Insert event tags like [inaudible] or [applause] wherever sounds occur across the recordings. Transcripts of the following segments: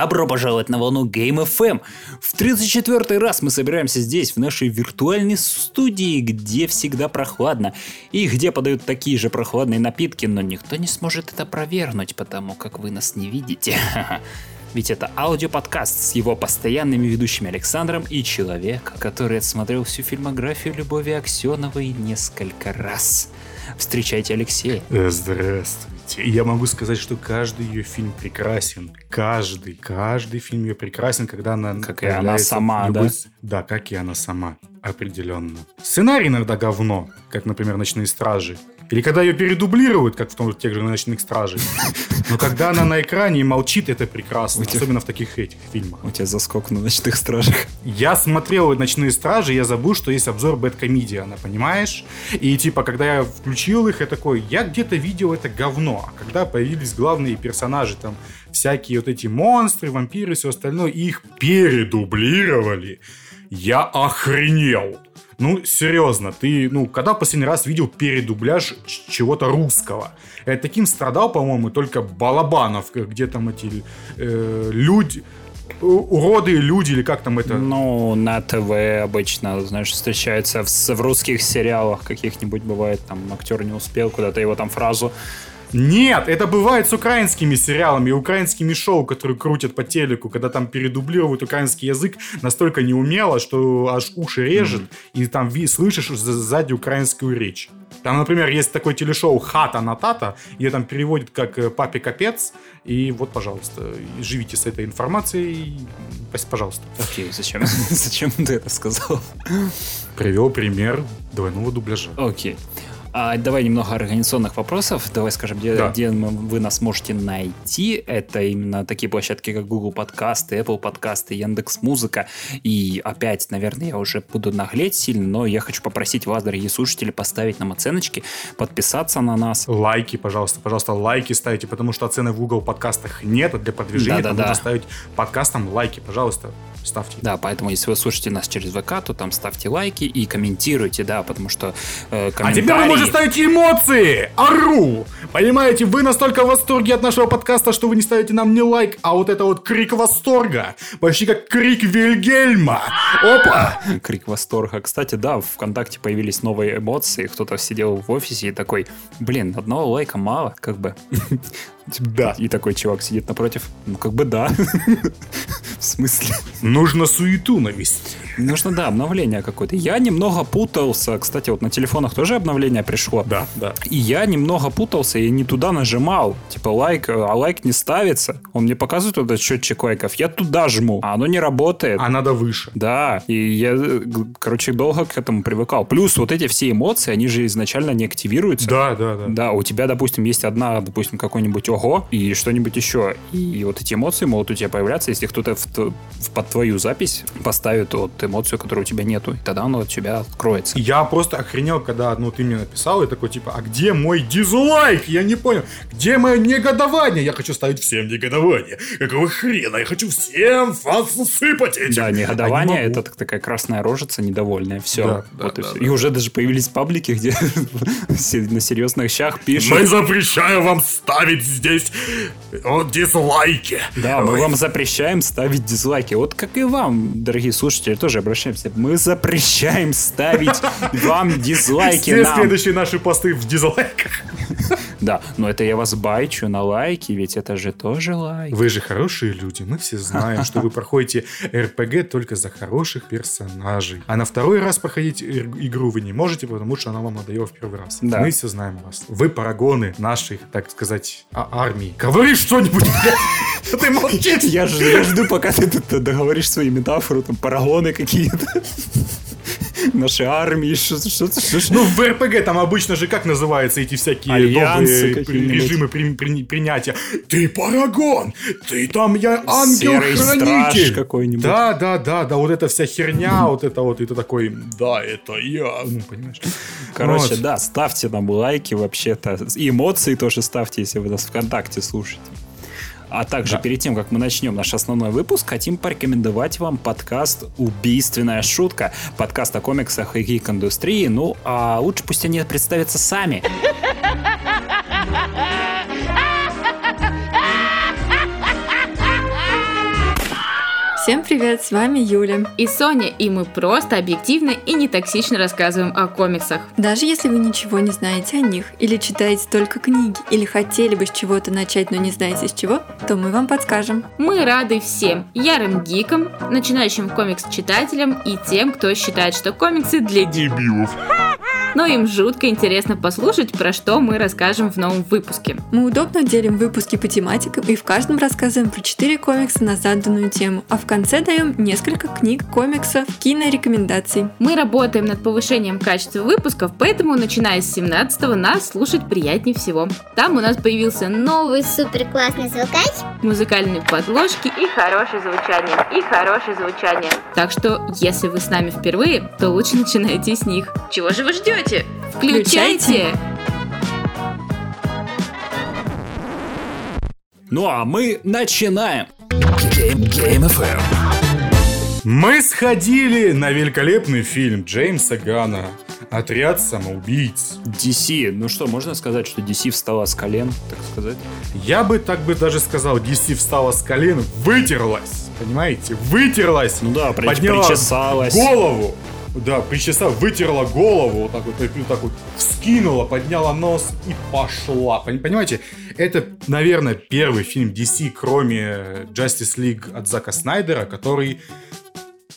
Добро пожаловать на волну Game FM. В 34 раз мы собираемся здесь, в нашей виртуальной студии, где всегда прохладно. И где подают такие же прохладные напитки, но никто не сможет это провернуть, потому как вы нас не видите. [laughs] Ведь это аудиоподкаст с его постоянными ведущими Александром и человек, который отсмотрел всю фильмографию Любови Аксеновой несколько раз. Встречайте Алексея. Э, Здравствуйте. Я могу сказать, что каждый ее фильм прекрасен. Каждый, каждый фильм ее прекрасен, когда она Как и она сама, любой... да? Да, как и она сама. Определенно. Сценарий иногда говно, как, например, «Ночные стражи». Или когда ее передублируют, как в том, тех же «Ночных стражей». Но когда она на экране и молчит, это прекрасно. Тебя- Особенно в таких этих фильмах. У тебя заскок на ночных стражах. Я смотрел «Ночные стражи», я забыл, что есть обзор Бэткомедиана, понимаешь? И типа, когда я включил их, я такой, я где-то видел это говно. А когда появились главные персонажи, там, всякие вот эти монстры, вампиры и все остальное, их передублировали, я охренел. Ну, серьезно, ты, ну, когда последний раз видел передубляж чего-то русского? Я таким страдал, по-моему, только Балабанов, где там эти э, люди, уроды люди, или как там это... Ну, на ТВ обычно, знаешь, встречается в, в русских сериалах каких-нибудь бывает, там актер не успел куда-то его там фразу. Нет, это бывает с украинскими сериалами и украинскими шоу, которые крутят по телеку, когда там передублируют украинский язык настолько неумело, что аж уши режет, и там ви- слышишь за- сзади украинскую речь. Там, например, есть такое телешоу «Хата на тата», ее там переводят как э, «Папе капец», и вот, пожалуйста, живите с этой информацией, пожалуйста. Окей, зачем? [laughs] зачем ты это сказал? Привел пример двойного дубляжа. Окей. А давай немного организационных вопросов. Давай скажем, где, Да. где вы нас можете найти. Это именно такие площадки, как Google подкасты, Apple подкасты, Яндекс Музыка. И опять, наверное, я уже буду наглеть сильно, но я хочу попросить вас, дорогие слушатели, поставить нам оценочки, подписаться на нас. Лайки, пожалуйста, пожалуйста, лайки ставите, потому что оценок в Google подкастах нет, а для продвижения там Да-да-да. нужно ставить подкастам лайки, пожалуйста, ставьте. Да, поэтому если вы слушаете нас через ВК, то там ставьте лайки и комментируйте, да, потому что э, А комментарии... теперь вы можете ставить эмоции! Ору! Понимаете, вы настолько в восторге от нашего подкаста, что вы не ставите нам не лайк, а вот это вот крик восторга. Почти как крик Вильгельма. Опа! Крик восторга. Кстати, да, в ВКонтакте появились новые эмоции. Кто-то сидел в офисе и такой, блин, одного лайка мало, как бы. [laughs] Да. И такой чувак сидит напротив. Ну, как бы да. [laughs] В смысле? Нужно суету навести. Нужно, да, обновление какое-то. Я немного путался. Кстати, вот на телефонах тоже обновление пришло. Да, да. И я немного путался и не туда нажимал. Типа лайк, а лайк не ставится. Он мне показывает этот счетчик лайков. Я туда жму, а оно не работает. А надо выше. Да, и я, э, короче, долго к этому привыкал. Плюс вот эти все эмоции, они же изначально не активируются. Да, да, да. Да, у тебя, допустим, есть одна, допустим, какой-нибудь ого и что-нибудь еще. И вот эти эмоции могут у тебя появляться, если кто-то в в- под твою запись поставит вот эмоцию, которой у тебя нету. И тогда оно у тебя откроется. Я просто охренел, когда ну, ты мне написал, и такой, типа, а где мой дизлайк? Я не понял. Где мое негодование? Я хочу ставить всем негодование. Какого хрена? Я хочу всем вас сыпать этим. Да, А не негодование это так- такая красная рожица, недовольная. Все. Да, да, вот и, да, всё. да. и уже даже появились паблики, где [laughs] на серьезных щах пишут. Мы запрещаем вам ставить здесь вот, дизлайки. Да, мы Ой. вам запрещаем ставить дизлайки. Вот как и вам, дорогие слушатели, тоже обращаемся. Мы запрещаем ставить [laughs] вам дизлайки Все следующие наши посты в дизлайках. [laughs] Да, но это я вас байчу на лайки, ведь это же тоже лайк. Вы же хорошие люди, мы все знаем, что вы [laughs] проходите РПГ только за хороших персонажей. А на второй раз проходить игру вы не можете, потому что она вам надоела в первый раз. Да. Мы все знаем вас. Вы парагоны нашей, так сказать, а- армии. Говори что-нибудь, блядь. Ты молчишь. Я, жду, пока ты тут договоришь свои метафоры, там, парагоны какие-то. [laughs] Наши армии, что что что Ну, в РПГ там обычно же как называются эти всякие Альянсы какие-нибудь. режимы при- при- принятия? Ты парагон! Ты там, я ангел-хранитель! какой-нибудь. Да, да, да, да, вот эта вся херня, вот это вот, и ты такой, да, это я, ну, понимаешь? Короче, Вот. да, ставьте нам лайки вообще-то. Эмоции тоже ставьте, если вы нас ВКонтакте слушаете. А также Да. перед тем, как мы начнем наш основной выпуск, хотим порекомендовать вам подкаст «Убийственная шутка». Подкаст о комиксах и гик-индустрии. Ну, а лучше пусть они представятся сами. [laughs] Всем привет, с вами Юля. И Соня, и мы просто объективно и не токсично рассказываем о комиксах. Даже если вы ничего не знаете о них, или читаете только книги, или хотели бы с чего-то начать, но не знаете с чего, то мы вам подскажем. Мы рады всем ярым гикам, начинающим комикс-читателям и тем, кто считает, что комиксы для дебилов но им жутко интересно послушать, про что мы расскажем в новом выпуске. Мы удобно делим выпуски по тематикам и в каждом рассказываем про 4 комикса на заданную тему, а в конце даем несколько книг, комиксов, кинорекомендаций. Мы работаем над повышением качества выпусков, поэтому начиная с 17 нас слушать приятнее всего. Там у нас появился новый супер классный звукач, музыкальные подложки и хорошее звучание, и хорошее звучание. Так что, если вы с нами впервые, то лучше начинайте с них. Чего же вы ждете? Ждете? Включайте! Ну а мы начинаем. Game, Game FM. Мы сходили на великолепный фильм Джеймса Гана Отряд самоубийц. DC. Ну что, можно сказать, что DC встала с колен, так сказать? Я бы так бы даже сказал, DC встала с колен, вытерлась. Понимаете? Вытерлась. Ну да, подняла причесалась. голову да, причесав, вытерла голову, вот так вот, вот так вот, вскинула, подняла нос и пошла. Понимаете, это, наверное, первый фильм DC, кроме Justice League от Зака Снайдера, который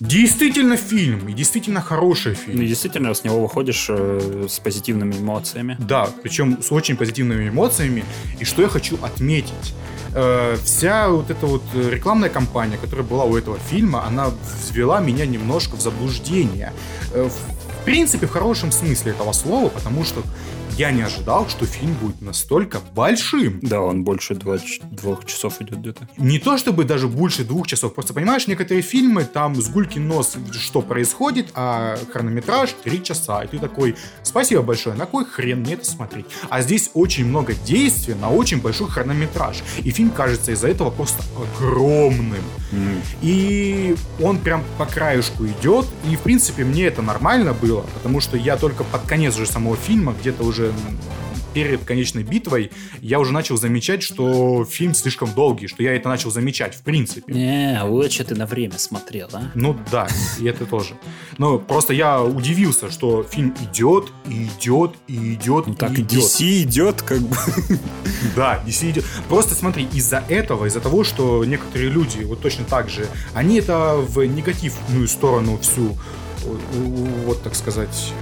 Действительно фильм, и действительно хороший фильм. Ну, действительно, с него выходишь э, с позитивными эмоциями. Да, причем с очень позитивными эмоциями. И что я хочу отметить. Э, вся вот эта вот рекламная кампания, которая была у этого фильма, она ввела меня немножко в заблуждение. Э, в принципе, в хорошем смысле этого слова, потому что я не ожидал, что фильм будет настолько большим. Да, он больше два, двух часов идет где-то. Не то чтобы даже больше двух часов, просто понимаешь, некоторые фильмы, там с гулькин нос, что происходит, а хронометраж три часа. И ты такой, спасибо большое, на кой хрен мне это смотреть? А здесь очень много действий на очень большой хронометраж. И фильм кажется из-за этого просто огромным. Mm. И он прям по краешку идет. И, в принципе, мне это нормально было, потому что я только под конец уже самого фильма, где-то уже уже перед конечной битвой я уже начал замечать, что фильм слишком долгий, что я это начал замечать, в принципе. Не, лучше ты на время смотрел, а? Ну да, и это тоже. Но просто я удивился, что фильм идет, и идет, и идет, ну, так и идет. DC идет, как бы. [laughs] Да, DC идет. Просто смотри, из-за этого, из-за того, что некоторые люди, вот точно так же, они это в негативную сторону всю, вот так сказать,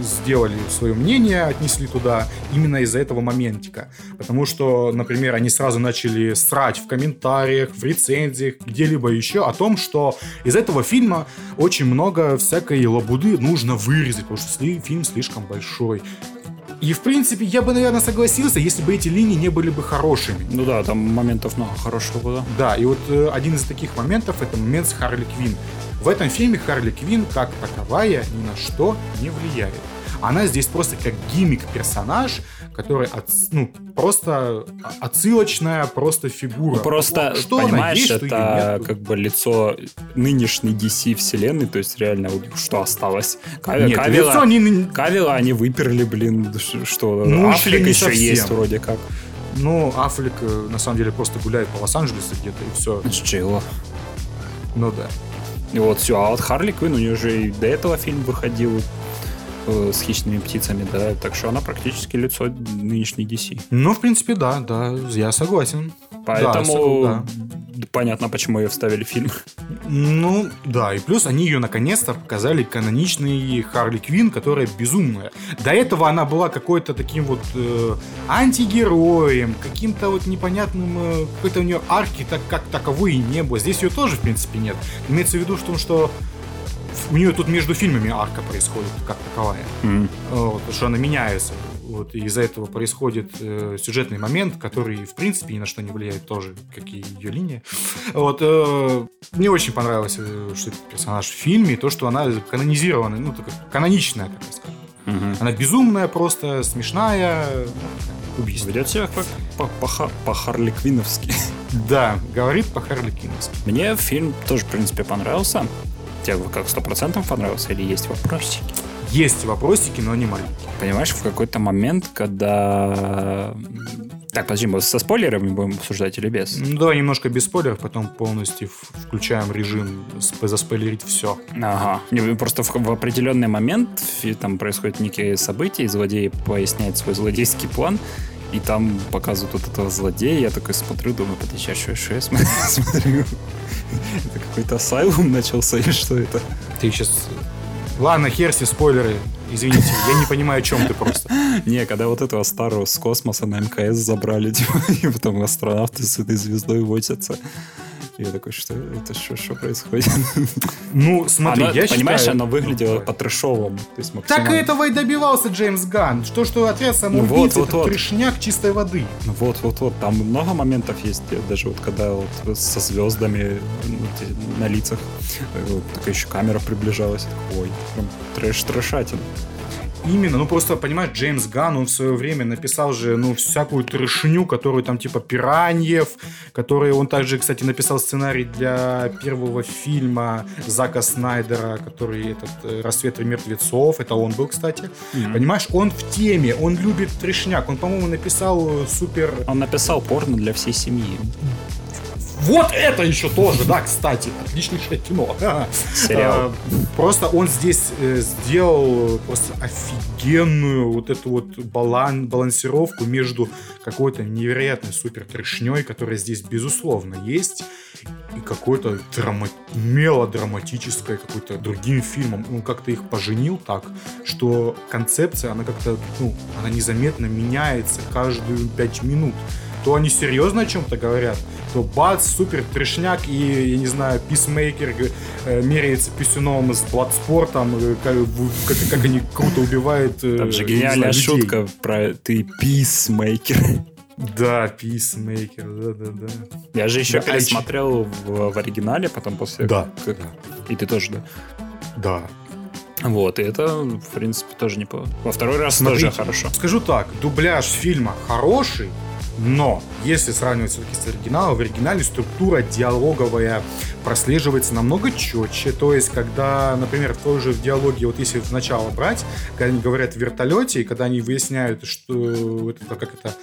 сделали свое мнение, отнесли туда именно из-за этого моментика. Потому что, например, они сразу начали срать в комментариях, в рецензиях, где-либо еще о том, что из этого фильма очень много всякой лабуды нужно вырезать, потому что фильм слишком большой. И, в принципе, я бы, наверное, согласился, если бы эти линии не были бы хорошими. Ну да, там моментов много хорошего было. Да, и вот э, один из таких моментов это момент с Харли Квин. В этом фильме Харли Квин как таковая ни на что не влияет. Она здесь просто как гиммик-персонаж, который от, ну, просто отсылочная просто фигура. Ну, просто, что понимаешь, есть, это как бы лицо нынешней DC вселенной, то есть реально что осталось. Кавила, Нет, Кавила, лицо не... Кавила они выперли, блин, что ну, Аффлек еще совсем. есть вроде как. Ну, Аффлек э, на самом деле просто гуляет по Лос-Анджелесу где-то и все. С чего? Ну да. И вот все. А вот Харли Квин, у нее уже и до этого фильм выходил э, с хищными птицами, да, так что она практически лицо нынешней DC. Ну, в принципе, да, да, я согласен. Поэтому да, да. понятно, почему ее вставили в фильм. Ну, да, и плюс они ее наконец-то показали каноничной Харли Квин, которая безумная. До этого она была какой-то таким вот э, антигероем, каким-то вот непонятным, э, какой-то у нее арки так, как таковой и не было. Здесь ее тоже, в принципе, нет. Имеется в виду, что, что у нее тут между фильмами арка происходит как таковая. Mm. Вот, что она меняется. Вот, и из-за этого происходит э, сюжетный момент, который, в принципе, ни на что не влияет тоже, как и ее линия. Вот, э, мне очень понравилось, э, что этот персонаж в фильме, то, что она канонизирована, ну, такая каноничная, так сказать. Угу. Она безумная просто, смешная, убийство. Ведет себя как по, по, по Харли Квиновски. Да, говорит по Харли Квиновски. Мне фильм тоже, в принципе, понравился. Тебе как сто процентов понравился или есть вопросики? Есть вопросики, но не маленькие. Понимаешь, в какой-то момент, когда Так, подожди, мы со спойлерами будем обсуждать или без? Ну, давай немножко без спойлеров, потом полностью включаем режим сп- заспойлерить все. Ага. Не, Просто в, в определенный момент там происходят некие события, и злодей поясняет свой злодейский план, и там показывают вот этого злодея. Я такой смотрю, думаю, подожди, а что, что я [laughs] смотрю? Это какой-то асайлум начался или что это? Ты сейчас... Ладно, хер с ним, спойлеры. Извините, я не понимаю, о чем ты просто. Не, когда вот этого старого с космоса на МКС забрали, [laughs] типа, и потом астронавты с этой звездой возятся. Я такой, что это что, что происходит? [laughs] Ну, смотри, Она, я понимаешь, считаю... она выглядела Ну, по-трэшовому. То есть Так этого и добивался Джеймс Ганн. Что, что отряд самоубийц, Ну вот, это вот, вот. трешняк чистой воды. Ну Вот, вот, вот, там много моментов есть, даже вот когда вот со звездами ну, на лицах, э, вот такая еще камера приближалась, ой, прям трэш трэшатин. Именно, ну просто, понимаешь, Джеймс Ганн, он в свое время написал же, ну, всякую трешню, которую там типа Пираньев, который он также, кстати, написал сценарий для первого фильма Зака Снайдера, который этот э, «Рассвет мертвецов», это он был, кстати. Понимаешь, он в теме, он любит трешняк, он, по-моему, написал э, супер... Он написал порно для всей семьи. Вот это еще тоже, да, кстати, отличнейшее кино. [laughs] Сериал. А, Просто он здесь э, сделал просто офигенную вот эту вот балан, балансировку между какой-то невероятной супер трешней, которая здесь безусловно есть, и какой-то драма... мелодраматической какой-то другим фильмом. Он как-то их поженил так, что концепция, она как-то, ну, она незаметно меняется каждую пять минут. То они серьезно о чем-то говорят, то бац, супер трешняк, и, я не знаю, писмейкер э, меряется писюном с Бладспортом, э, как, как, как они круто убивают э, Там же не гениальная знаю, людей. шутка про ты писмейкер. Да, писмейкер, да-да-да. Я же еще Да, а пересмотрел в, в оригинале, потом после... Да, как- И ты тоже, да? Да. Вот, и это, в принципе, тоже неплохо. Во второй раз Смотрите. тоже хорошо. Скажу так, дубляж фильма хороший, но если сравнивать все-таки с оригиналом, в оригинале структура диалоговая прослеживается намного четче. То есть, когда, например, тоже в диалоге, вот если в начало брать, когда они говорят в вертолете, и когда они выясняют, что это, как это...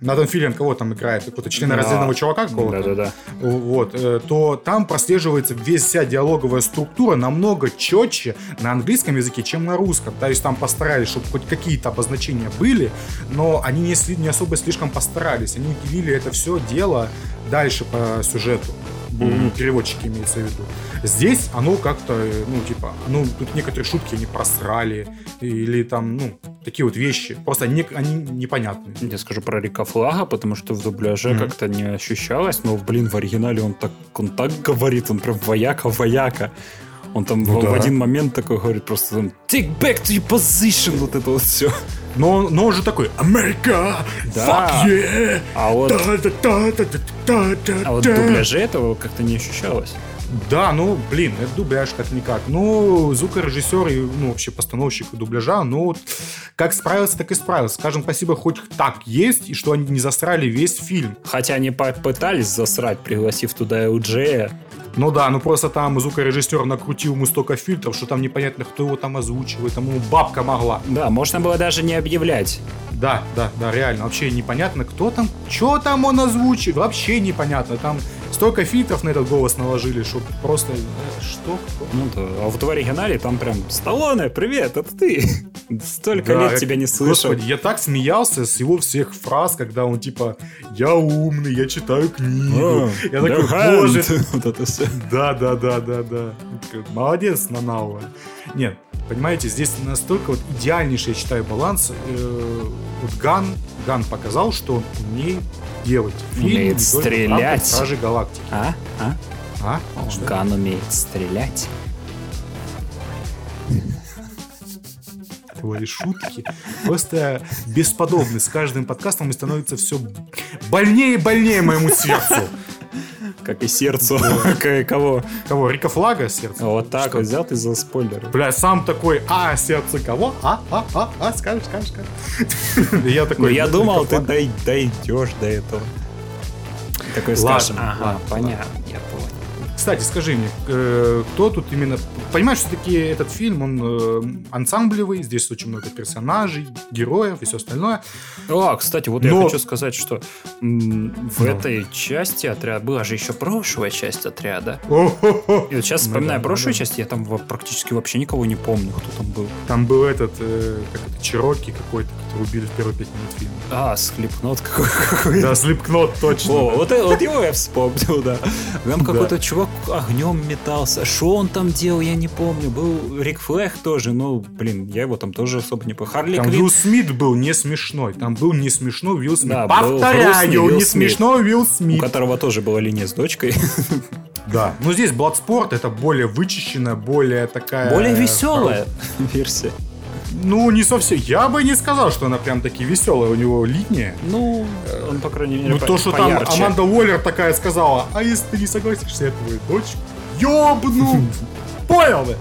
э, Натан Филлиан кого там играет? Какого-то членораздельного чувака какого-то? Да-да-да. вот, э, то там прослеживается весь вся диалоговая структура намного четче на английском языке, чем на русском. То есть там постарались, чтобы хоть какие-то обозначения были, но они не, не особо слишком постарались. Они уделили это все дело дальше по сюжету. Ну, переводчики имеется в виду. Здесь оно как-то, э, ну, типа, ну, тут некоторые шутки они просрали, или там, ну, такие вот вещи. Просто не, они непонятные. Я скажу про Рика Флага, потому что в дубляже Мгм. как-то не ощущалось, но, блин, в оригинале он так, он так говорит, он прям вояка-вояка. Он там Ну в, да. в один момент такой говорит просто там take back to your position, вот это вот все. Но, но он же такой, Америка! Да. Fuck yeah! А вот, а вот в дубляже этого как-то не ощущалось. Да, ну, блин, это дубляж как-никак. Ну, звукорежиссер и, ну, вообще постановщик дубляжа, ну, вот как справился, так и справился. Скажем спасибо, хоть так есть, и что они не засрали весь фильм. Хотя они попытались засрать, пригласив туда LJ. Ну да, ну просто там звукорежиссер накрутил ему столько фильтров, что там непонятно, кто его там озвучивает, там ему бабка могла. Да, можно было даже не объявлять. Да, да, да, реально, вообще непонятно, кто там, что там он озвучит, вообще непонятно. Там столько фильтров на этот голос наложили, что просто, э, что? Ну да, а вот в оригинале там прям «Сталлоне, привет, это ты!» [laughs] Столько Да, лет тебя не слышал. Господи, я так смеялся с его всех фраз, когда он типа «Я умный, я читаю книгу». А, я такой, боже, [laughs] Вот это все. да, да, да, да, да. Молодец, Нанауэ. Нет, понимаете, здесь настолько вот идеальнейший, я считаю, баланс. Э, Вот Ганн, Ганн показал, что он умеет делать фильм Умеет стрелять. Стражи Галактики. А? А? А? Что? Ганн умеет стрелять. Твои шутки просто бесподобны. С каждым подкастом и становится все больнее и больнее моему сердцу. Как и сердцу. [laughs] Кого? Кого? Рика Флага сердце? Вот так вот взял ты за спойлеры. Бля, сам такой, а, сердце кого? А, а, а, а, скажешь, скажешь, скажешь. [laughs] Я такой, я «Ну, думал, Рика ты Флаг». дай- дойдешь до этого. Такой скажешь, ага, понятно, я понял. Кстати, скажи мне, э, кто тут именно... Понимаешь, все-таки этот фильм, он э, ансамблевый, здесь очень много персонажей, героев и все остальное. А, кстати, вот я Но- хочу сказать, что в Ну. этой части отряда была же еще прошлая часть отряда. И вот сейчас, Ну да, прошлую ну да. часть, я там практически вообще никого не помню, кто там был. Там был этот, э, как это, Чироки какой-то, который убили в первые пять минут фильма. А, Слепнот какой-то. Да, Слепкнот, точно. О, вот, э- вот его я вспомнил, да. Там какой-то чувак огнем метался. Что он там делал, я не помню. Был Рик Флэг тоже, ну, блин, я его там тоже особо не помню. Харли Там Квинн. Уилл Смит был не смешной. Там был не смешной Уилл Смит. Да, Повторяю, Уилл не Смит. смешной Уилл у Смит. которого тоже была линия с дочкой. [laughs] Да. Но здесь Bloodsport это более вычищенная, более такая... Более веселая версия. Ну, не совсем. Я бы не сказал, что она прям таки веселая. У него линия. Ну, он, по крайней мере, Ну, по- то, что там поярче. Аманда Уоллер такая сказала, а если ты не согласишься, я твою дочь ёбну. [laughs] Понял бы?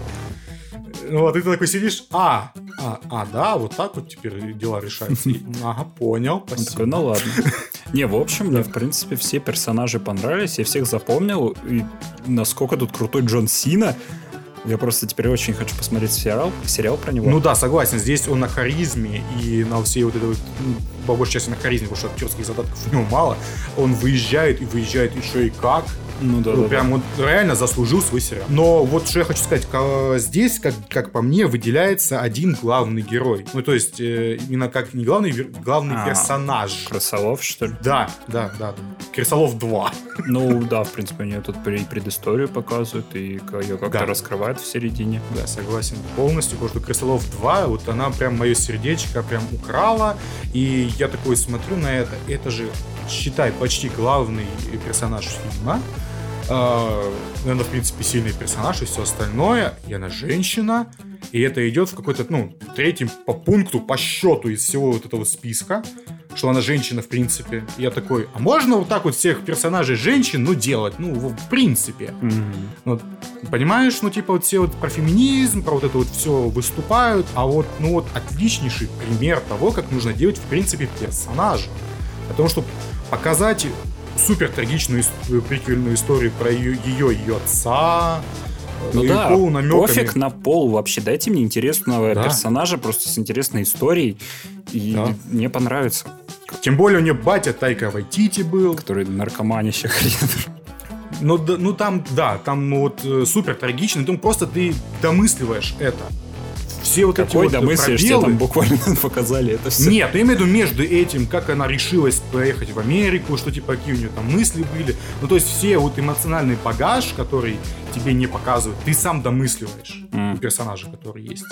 Вот, и ты такой сидишь, а, а, а, да, вот так вот теперь дела решаются. И, [laughs] Ага, понял, Он такой, спасибо. ну ладно. [laughs] Не, в общем, мне, в принципе, все персонажи понравились, я всех запомнил, и насколько тут крутой Джон Сина. Я просто теперь очень хочу посмотреть сериал, сериал про него. Ну да, согласен, здесь он на харизме и на всей вот этой вот, ну, по большей части на харизме, потому что актерских задатков у него мало. Он выезжает и выезжает еще и как. Ну да, Ну, да, прям он реально заслужил свой сериал. Но вот что я хочу сказать, ка- здесь, как, как по мне, выделяется один главный герой. Ну, то есть, э, именно как не главный, главный А. персонаж. Красолов, что ли? Да, да, да. Крисолов 2. Ну да, в принципе, они тут предысторию показывают и ее как-то Да. раскрывают в середине. Да, согласен полностью, потому что Крисолов 2, вот она прям мое сердечко прям украла, и я такой смотрю на это, это же, считай, почти главный персонаж фильма, А, наверное, в принципе, сильный персонаж и все остальное, и она женщина, и это идет в какой-то, ну, третьем по пункту, по счету из всего вот этого списка, что она женщина, в принципе. И я такой, а можно вот так вот всех персонажей женщин, ну, делать, ну, в принципе. Вот, понимаешь, ну, типа, вот все вот про феминизм, про вот это вот все выступают, а вот, ну, вот отличнейший пример того, как нужно делать, в принципе, персонажа. О том, чтобы показать супер трагичную ис- приквельную историю про ее, ее, ее отца, Ну и да, полунамеками. пофиг на пол вообще. Дайте мне интересного Да. персонажа, просто с интересной историей. И Да. мне понравится. Тем более у нее батя Тайка Вайтити был. Который наркоманище [laughs] хрен. Ну, да- ну там, да, там ну, вот э, супер трагично. Ну, просто ты домысливаешь это. Все вот эти Какой вот домыслишь, тебе пробелы- там буквально [laughs] показали это все. Нет, я имею в виду между этим, как она решилась поехать в Америку, что типа какие у нее там мысли были. Ну, то есть все вот эмоциональный багаж, который тебе не показывают, ты сам домысливаешь у персонажа, который есть.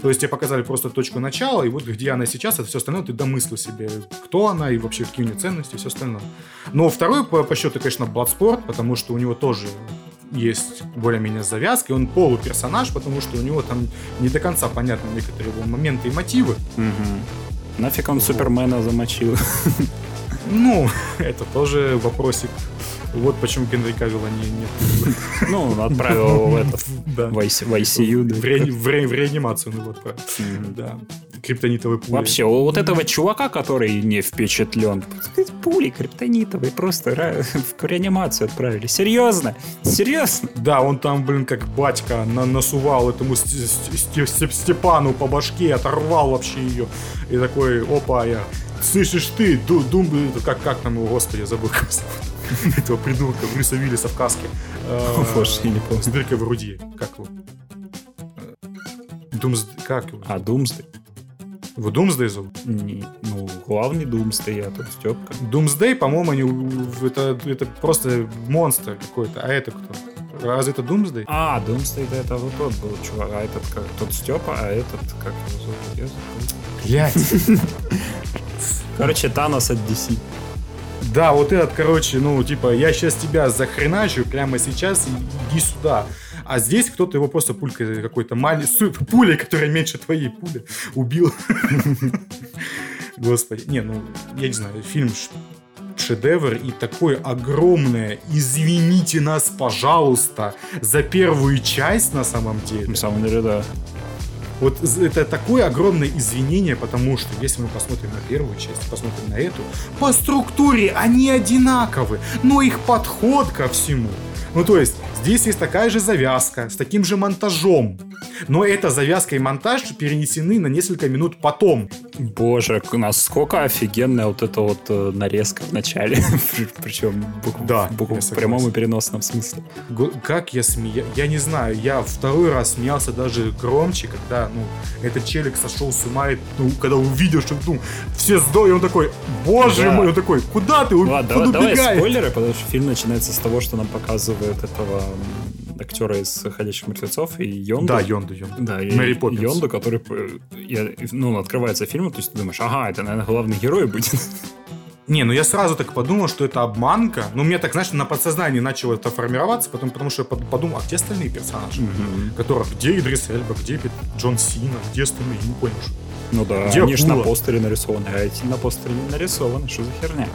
То есть тебе показали просто точку начала, и вот где она сейчас, это все остальное ты домыслил себе, кто она и вообще какие у нее ценности и все остальное. Но второй по, по счету, конечно, Bloodsport, потому что у него тоже есть более-менее завязка, и он полуперсонаж, потому что у него там не до конца понятны некоторые его моменты и мотивы. Мгм. Нафиг он Вот. Супермена замочил. Ну, [laughs] это тоже вопросик. Вот почему Генри Кавилла не, нет. Ну, отправил его в этот [laughs] Да. в IC в ICU. В, реани- в ре- в реанимацию он его отправил. Да. Криптонитовый пули. Вообще, вот этого чувака, который не впечатлен, пули криптонитовые просто [laughs] в реанимацию отправили. Серьезно? Серьезно? Да, он там, блин, как батька на- насувал этому Ст- Ст- Ст- Степану по башке, оторвал вообще ее. И такой, опа, я... Слышишь ты, ду, дум, как, как там его, господи, я забыл, [laughs] этого придурка Брюса Виллиса в каске. Э, Боже, я не помню. С дыркой в груди. Как его? Думс... Как его? А Думсдей? Его Думсдей зовут? Не, ну, главный Думсдей, а тут Степка. Думсдей, по-моему, они, это, это просто монстр какой-то. А это кто? Разве это Думсдей? А, Думсдей, да, это вот тот был чувак. А этот как? Тот Степа, а этот, как его зовут? Я. Блять. Короче, Танос от DC. Да, вот этот, короче, ну, типа, я сейчас тебя захреначу прямо сейчас, иди сюда. А здесь кто-то его просто пулькой какой-то маленькой, пулей, которая меньше твоей пули, убил. [laughs] Господи. Не, ну, я не знаю, фильм шедевр и такое огромное, извините нас, пожалуйста, за первую часть на самом деле. На самом деле, да. Вот это такое огромное извинение, потому что если мы посмотрим на первую часть, посмотрим на эту, по структуре они одинаковы, но их подход ко всему, Ну, то есть, здесь есть такая же завязка, с таким же монтажом. Но эта завязка и монтаж перенесены на несколько минут потом. Боже, насколько офигенная вот эта вот э, нарезка в начале. [laughs] Причем Да, в, я в прямом и переносном смысле. Как я смея... Я не знаю, я второй раз смеялся даже громче, когда, ну, этот челик сошел с ума, и, ну, когда увидел, что, ну, все сдохли, и он такой, боже Да. мой, он такой, куда ты, Ладно, куда давай, давай убегаешь?» спойлеры, потому что фильм начинается с того, что нам показывают этого актера из «Ходячих мертвецов» и Йонду. Да, Йонду, Йонду. Да, и Мэри Поппинс. Йонду, который, э, я- ну, открывается фильм, то есть ты думаешь, ага, это, наверное, главный герой будет. Не, ну я сразу так подумал, что это обманка. Ну, мне так, знаешь, на подсознании начало это формироваться, потом, потому что я под- подумал, а где остальные персонажи? Которых, где Идрис Эльба, где Джон Сина, где остальные? Я не понял, что... Ну да, Где они ж на постере нарисованы, а эти на постере не нарисованы, что за херня?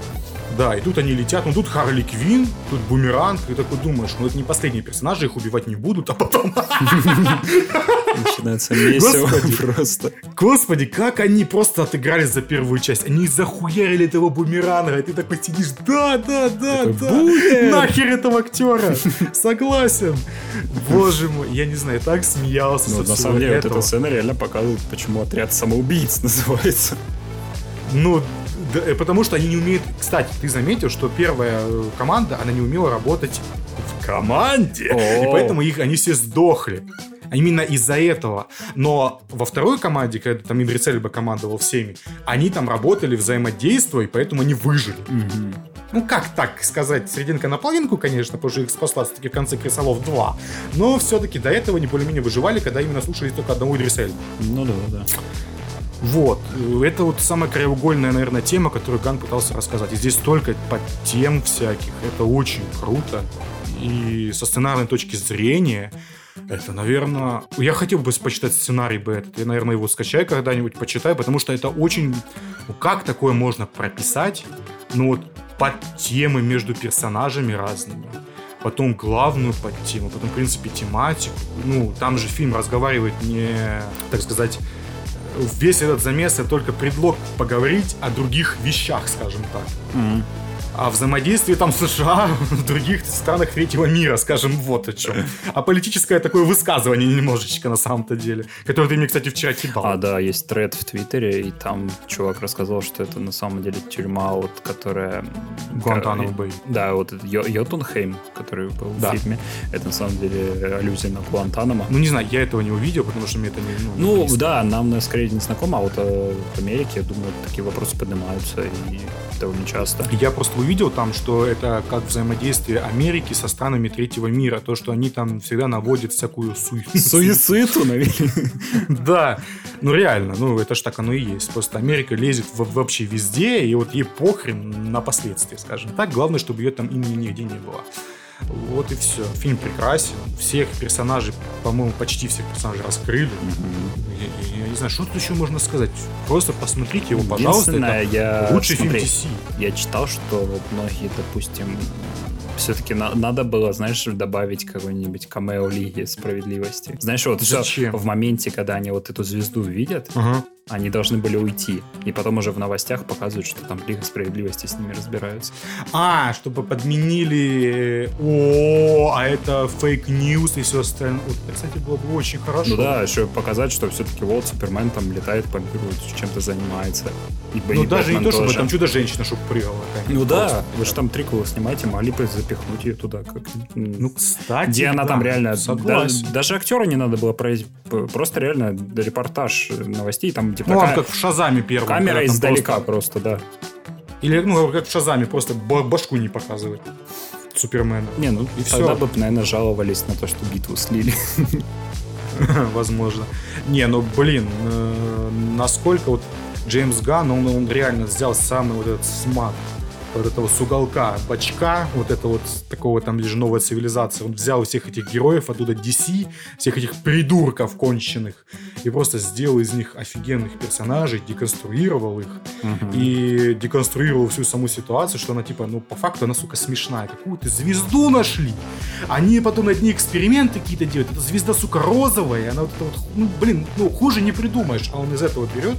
Да, и тут они летят, ну тут Харли Квин, тут Бумеранг, и такой думаешь, ну это не последние персонажи, их убивать не будут, а потом... [laughs] Начинается месиво просто. Господи, как они просто отыграли за первую часть. Они захуярили этого бумеранга, и ты такой сидишь, да, да, да, да. Нахер этого актера. [laughs] Согласен. Боже мой, я не знаю, так смеялся Ну, на самом деле, вот эта сцена реально показывает, почему отряд самоубийц [laughs] называется. Ну, да, э, потому что они не умеют... Кстати, ты заметил, что первая э, команда, она не умела работать в команде. И О. поэтому их, они все сдохли. Именно из-за этого. Но во второй команде, когда там Эльба командовал всеми, они там работали взаимодействуя, и поэтому они выжили. Ну, как так сказать, серединка на половинку, конечно, потому что их спасла все-таки в конце Крисолов 2. Но все-таки до этого они более-менее выживали, когда именно слушали только одного Идриса. Ну да, да. Вот. Это вот самая краеугольная, наверное, тема, которую Ган пытался рассказать. И здесь столько подтем всяких. Это очень круто. И со сценарной точки зрения, это, наверное... Я хотел бы почитать сценарий бы этот. Я, наверное, его скачаю когда-нибудь, почитаю, потому что это очень... Ну, как такое можно прописать? Ну, вот под темы между персонажами разными. Потом главную подтему, потом, в принципе, тематику. Ну, там же фильм разговаривает не, так сказать, весь этот замес это только предлог поговорить о других вещах, скажем так. Мгм. О взаимодействии там США в других странах третьего мира, скажем, вот о чем. А политическое такое высказывание немножечко на самом-то деле, которое ты мне, кстати, вчера кидал. А, да, есть тред в Твиттере, и там чувак рассказал, что это на самом деле тюрьма, вот, которая... Гуантанамо Бэй. Да, вот Йо- Йотунхейм, который был Да. в фильме, это на самом деле аллюзия на Гуантанамо. Ну, не знаю, я этого не увидел, потому что мне это не... не Ну, близко. да, нам скорее не знакомо, а вот э, в Америке, я думаю, такие вопросы поднимаются и довольно часто. Я просто увидел там, что это как взаимодействие Америки со странами третьего мира. То, что они там всегда наводят всякую. [laughs] Суицид, наверное. Да, ну реально, ну это ж так оно и есть. Просто Америка лезет вообще везде, и вот ей похрен на последствия, скажем так. Главное, чтобы ее там имени нигде не было. Вот и все. Фильм прекрасен. Всех персонажей, по-моему, почти всех персонажей раскрыли. Я, я- я не знаю, что тут еще можно сказать. Просто посмотрите его, пожалуйста. Это я... лучший смотри, фильм DC. Я читал, что многие, допустим, все-таки надо было, знаешь, добавить какой-нибудь камео Лиги Справедливости. Знаешь, вот Зачем? в моменте, когда они вот эту звезду видят, Ага. Они должны были уйти. И потом уже в новостях показывают, что там Лига Справедливости с ними разбираются. А, чтобы подменили... О, а это fake news и все остальное. Вот кстати, было бы очень хорошо. Ну да, еще показать, что все-таки вот Супермен там летает по миру, чем-то занимается. И, Ну и даже не то, чтобы тоже. там чудо-женщина, чтобы прыгала. Ну да, Просто. вы же там триквелы снимаете, могли бы запихнуть ее туда как Ну, кстати, где она да, там реально... Согласен. да- даже актера не надо было произ- п- Просто реально репортаж новостей, там типа Ну, ладно, как в Шазаме первом. камера там издалека просто- просто, да. Или, ну, как в Шазаме, просто ба- башку не показывать Супермена. Не, ну И тогда всё. бы, наверное, жаловались на то, что битву слили. [laughs] Возможно. Не, ну, блин, э, насколько вот Джеймс Ганн, он, он реально взял самый вот этот смак вот этого с уголка бачка, вот это вот такого там лишь новая цивилизация. Он взял всех этих героев оттуда DC, всех этих придурков конченых, и просто сделал из них офигенных персонажей, деконструировал их, и деконструировал всю саму ситуацию, что она типа, ну, по факту она, сука, смешная. Какую-то звезду нашли. Они потом над ней эксперименты какие-то делают. Эта звезда, сука, розовая. Она вот это вот, ну, блин, ну, хуже не придумаешь. А он из этого берет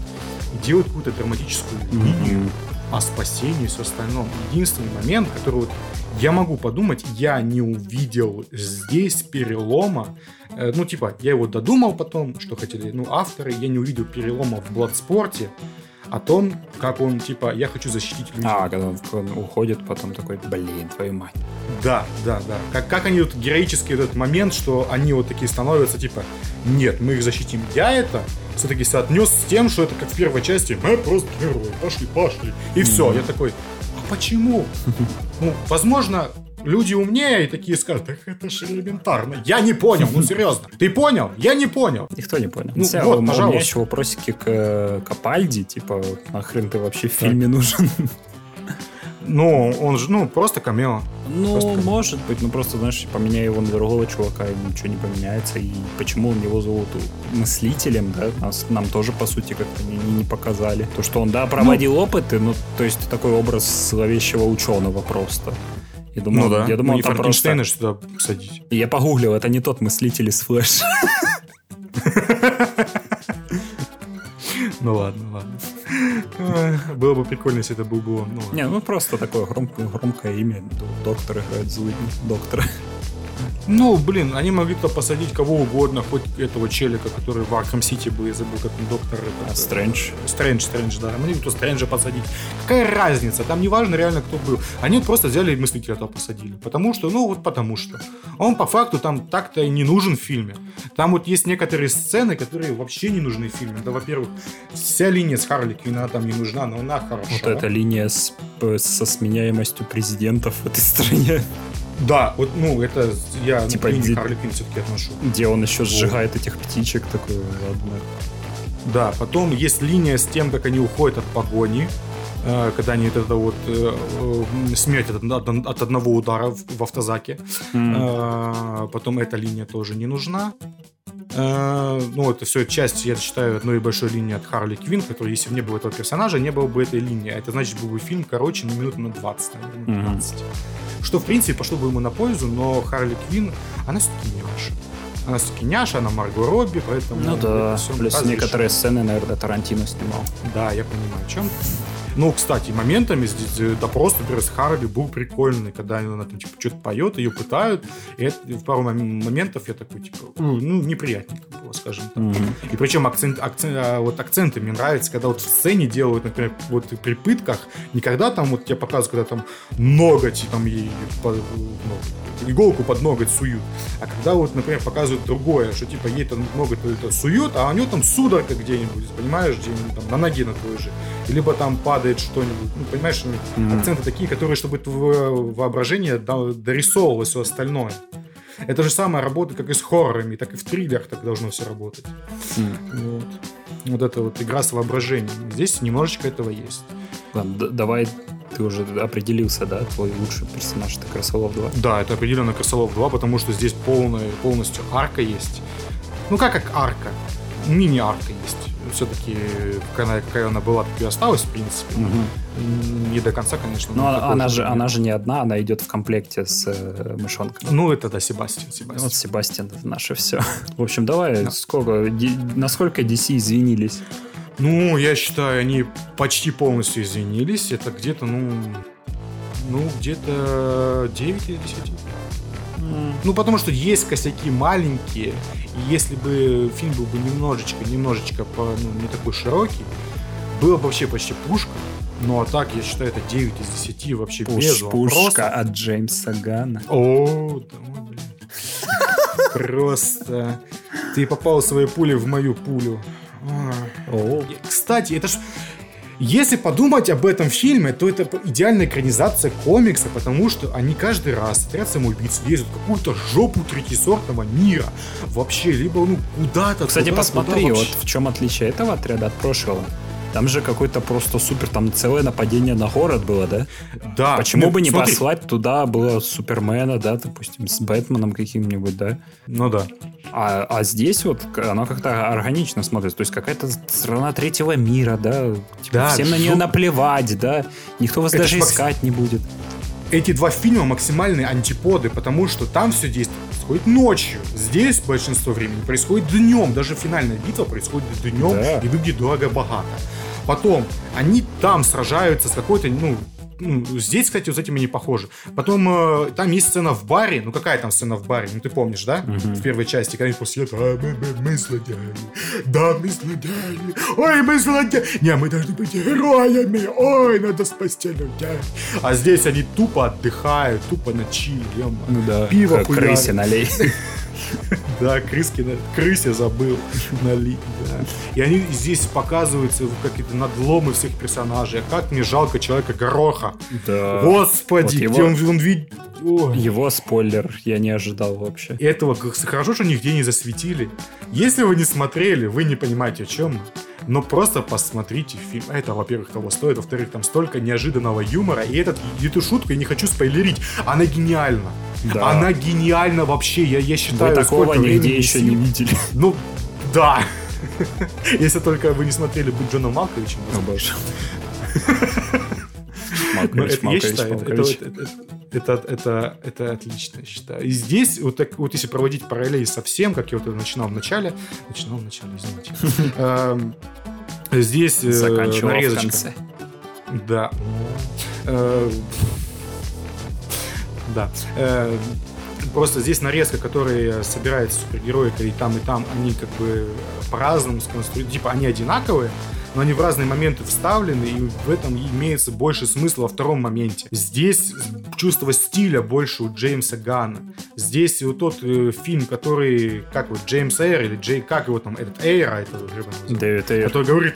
и делает какую-то драматическую линию. О спасении и все остальном. Единственный момент, который вот я могу подумать, я не увидел здесь перелома. Э, ну, типа, я его додумал потом, что хотели, ну, авторы, я не увидел перелома в Бладспорте о том, как он, типа, я хочу защитить людей. А, когда он, он уходит, потом такой, блин, твою мать. Да, да, да. Как, как они вот героический этот момент, что они вот такие становятся, типа, нет, мы их защитим. Я это все-таки соотнес с тем, что это как в первой части, мы просто герои, пошли, пошли. И mm-hmm. все. Я такой, а почему? Ну, возможно, люди умнее и такие скажут, эх, это же элементарно. Я не понял, ну серьезно. Ты понял? Я не понял. Никто не понял. Ну, Вся, вот, у, пожалуйста. У меня еще вопросики к Капальди, типа, нахрен ты вообще в фильме нужен? Ну, он же, ну, просто камео. Ну, просто может быть, ну просто, знаешь, поменяй его на другого чувака, и ничего не поменяется. И почему он его зовут мыслителем, да, нас, нам тоже, по сути, как-то не, не показали. То, что он, да, проводил ну, опыты, ну, то есть такой образ зловещего ученого просто. Я думал, ну да. Я думал, ну, там просто... сюда садить. Я погуглил, это не тот мыслитель из Флэш. [laughs] Ну ладно, ладно. Было бы прикольно, если это был бы он. Ну, не, ну просто такое громкое имя. Доктор играет злый доктор. Ну, блин, они могли туда посадить кого угодно, хоть этого челика, который в Арkham Сити был, я забыл, как он доктор. Это, Стрэндж. Стрэндж, Стрэндж, да. Могли туда Стрэнджа посадить. Какая разница? Там не важно реально, кто был. Они просто взяли и мыслителя туда посадили. Потому что, ну, вот потому что. Он по факту там так-то и не нужен в фильме. Там вот есть некоторые сцены, которые вообще не нужны в фильме. Да, во-первых, вся линия с Харли Квинн, она там не нужна, но она хороша. Вот эта линия с, со сменяемостью президентов в этой стране. Да, вот, ну, это я типа, ну, где, Харли Квинн все-таки отношу. Где он еще сжигает этих птичек, такой, ладно. Да, потом есть линия с тем, как они уходят от погони, э, когда они это вот э, э, смерть от, от одного удара в, в автозаке. Mm. Потом эта линия тоже не нужна. Ну, это все часть, я считаю, одной большой линии от Харли Квин, которая, если бы не было этого персонажа, не было бы этой линии. А это значит, был бы фильм короче на минут на 20, наверное, 15. Mm-hmm. Что, в принципе, пошло бы ему на пользу, но Харли Квин, она все-таки няша. Она все-таки няша, она Марго Робби, поэтому... Ну да, плюс разрешено. некоторые сцены, наверное, Тарантино снимал. Да, я понимаю, о чем ну, кстати, моментами здесь допрос, например, с Харви был прикольный, когда она там, типа, что-то поет, ее пытают, и это, в пару моментов я такой, типа, ну, неприятненько было, скажем так. Mm-hmm. И причем акцент, акцент, а, вот акценты мне нравятся, когда вот в сцене делают, например, вот при пытках, никогда там вот тебе показывают, когда там ноготь, там ей ну, иголку под ноготь суют, а когда вот, например, показывают другое, что типа ей там ноготь это суют, а у нее там судорога где-нибудь, понимаешь, где-нибудь там на ноге на той же, либо там падает что-нибудь. Ну, понимаешь, mm-hmm. акценты такие, которые, чтобы твое воображение дорисовывало все остальное. Это же самая работа, как и с хоррорами, так и в триллерах так должно все работать. Mm. Вот. вот это вот игра с воображением. Здесь немножечко этого есть. Ладно, давай ты уже определился, да, твой лучший персонаж это Красолов 2? Да, это определенно Красолов 2, потому что здесь полная, полностью арка есть. Ну как как арка? Мини-арка есть все-таки какая, какая она была, так и осталась, в принципе. Угу. Не до конца, конечно. Но она, она, же, она же не одна, она идет в комплекте с э, мышонком. Ну, это да, Себастьян. Себастьян. Вот Себастьян это наше все. [laughs] В общем, давай, да. сколько, насколько DC извинились? Ну, я считаю, они почти полностью извинились. Это где-то, ну, ну, где-то 9 из 10. Ну, потому что есть косяки маленькие, и если бы фильм был бы немножечко, немножечко по, ну, не такой широкий, было бы вообще почти пушка. Ну, а так, я считаю, это 9 из 10 вообще Пуш, без. Пушка от Джеймса Гана. О, да, блин. Просто ты попал своей пулей в мою пулю. Кстати, это ж если подумать об этом фильме, то это идеальная экранизация комикса, потому что они каждый раз, отряд самоубийц, лезут в какую-то жопу третьесортного мира. Вообще, либо ну куда-то. Кстати, куда, посмотри, куда вот в чем отличие этого отряда от прошлого. Там же какой-то просто супер, там целое нападение на город было, да? Да. Почему ну, бы не смотри. послать туда было Супермена, да, допустим, с Бэтменом каким-нибудь, да? Ну да. А, а здесь вот оно как-то органично смотрится. То есть какая-то страна третьего мира, да? Типа, да всем на нее наплевать, да? Никто вас Это даже искать макс... не будет. Эти два фильма максимальные антиподы, потому что там все действует происходит ночью. Здесь большинство времени происходит днем. Даже финальная битва происходит днем да. и выглядит дорого-богато. Потом, они там сражаются с какой-то, ну, ну, здесь, кстати, вот с этим они похожи. Потом э, там есть сцена в баре. Ну, какая там сцена в баре? Ну, ты помнишь, да? Мгм. В первой части, когда они просто сидят, а, мы, мы, мы злодеи. Да, мы злодеи. Ой, мы злодеи. Не, мы должны быть героями. Ой, надо спасти людей. А здесь они тупо отдыхают, тупо на. Ну да, Пиво хуярят. крысе налей. [laughs] Да, крыски, на- крысе забыл [laughs] налить, да. И они здесь показываются какие-то надломы всех персонажей. А как мне жалко человека Гороха. Да. Господи, Вот его- где он, он вид... Ой. Его спойлер я не ожидал вообще. И этого хорошо, что нигде не засветили. Если вы не смотрели, вы не понимаете, о чем. Но просто посмотрите фильм. Это, во-первых, того стоит. Во-вторых, там столько неожиданного юмора. И этот, эту шутку я не хочу спойлерить. Она гениальна. Да. Она гениальна вообще. Я, я считаю, Вы такого нигде еще не видели. Ну, да. [laughs] Если только вы не смотрели «Будь Джоном Малковичем». О боже. Ну, [laughs] Малкович, это, я Малкович, считаю, это, Малкович. это, это, это, это- это отлично, я считаю. И здесь, вот, так, вот если проводить параллели со всем, как я вот начинал в начале, начинал в начале, извините, [laughs] Эм, здесь э, Заканчивал в нарезочка. конце. Да. Да. Э, Просто здесь нарезка, которые собирается супергероика, и там, и там они как бы по-разному сконструированы. Типа они одинаковые, но они в разные моменты вставлены, и в этом имеется больше смысла во втором моменте. Здесь чувство стиля больше у Джеймса Ганна. Здесь вот тот э, фильм, который, как вот, Джеймс Эйр, или Джей, как его там, этот Эйра, это Дэвид Эйр. который говорит,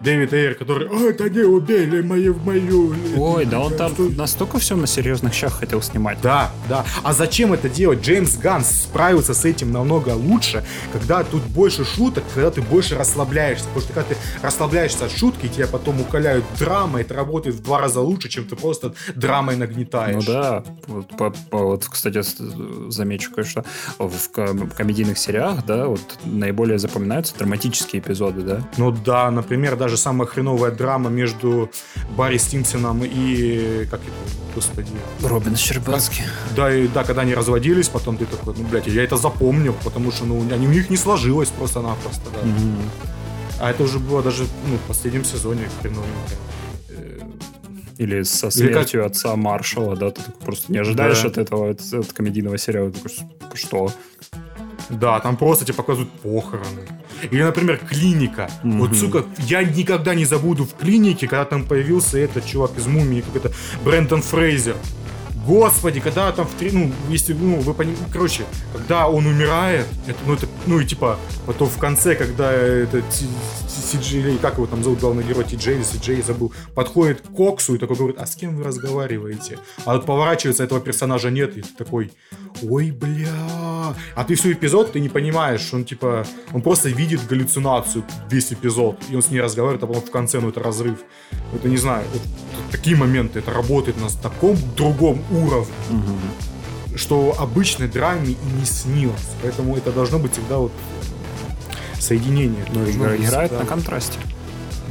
Дэвид Эйр, который, «А, это они убили мою, мою... Ой, да он там настолько все на серьезных щах хотел снимать. Да, да. А зачем это делать? Джеймс Ганн справился с этим намного лучше, когда тут больше шуток, когда ты больше расслабляешься. Потому что когда ты расслабляешься от шутки, тебя потом укаляют драмой, это работает в два раза лучше, чем ты просто драмой нагнетаешь. Ну да, вот, по- по- вот, кстати, замечу кое-что. В ком- комедийных сериалах, да, вот наиболее запоминаются драматические эпизоды, да. Ну да, например, даже самая хреновая драма между Барри Стимсоном и... Как это? Господи. Робин Щербацкий. Да, и, да, когда они разводились, потом ты такой, ну, блядь, я это запомнил, потому что, ну, они, у них не сложилось просто-напросто, да. А это уже было даже, ну, в последнем сезоне хреновенько. Э, Или со Или смертью отца Маршала, да, ты просто не ожидаешь Да. от этого, от, от комедийного сериала. Такой, что? Да, там просто тебе показывают похороны. Или, например, клиника. Вот, Мгм. сука, я никогда не забуду в клинике, когда там появился этот чувак из Мумии, как это, Брэндон Фрейзер. Господи, когда там в три, ну, если, ну, вы понимаете, короче, когда он умирает, это, ну, это, ну, и типа, потом в конце, когда это Си-Джей, как его там зовут главный герой, Ти-Джей или Си-Джей, забыл, подходит к Коксу и такой говорит, а с кем вы разговариваете? А вот поворачивается, этого персонажа нет, и такой, ой, бля. А ты всю эпизод, ты не понимаешь, он типа, он просто видит галлюцинацию весь эпизод, и он с ней разговаривает, а потом в конце, ну, это разрыв. Это не знаю, вот такие моменты, это работает на таком другом уровне, что обычной драме и не снилось. Поэтому это должно быть всегда вот соединение. Ну, должно игра- играет всегда- на контрасте.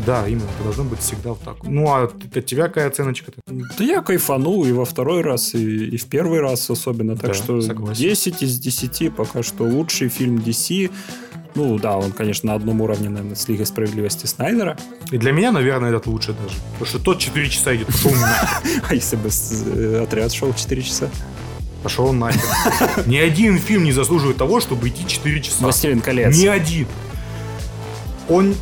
Да, именно, это должно быть всегда вот так. Ну, а от тебя какая оценочка-то? Да я кайфанул и во второй раз, и, и в первый раз особенно. Так Да, что согласен. 10 из 10 пока что лучший фильм DC. Ну да, он, конечно, на одном уровне, наверное, с Лигой Справедливости Снайдера. И для меня, наверное, этот лучше даже. Потому что тот 4 часа идет, пошел нахер. [laughs] А если бы э, отряд шел 4 часа? Пошел он нахер. Ни один фильм не заслуживает того, чтобы идти 4 часа. Властелин колец. Ни один. Он...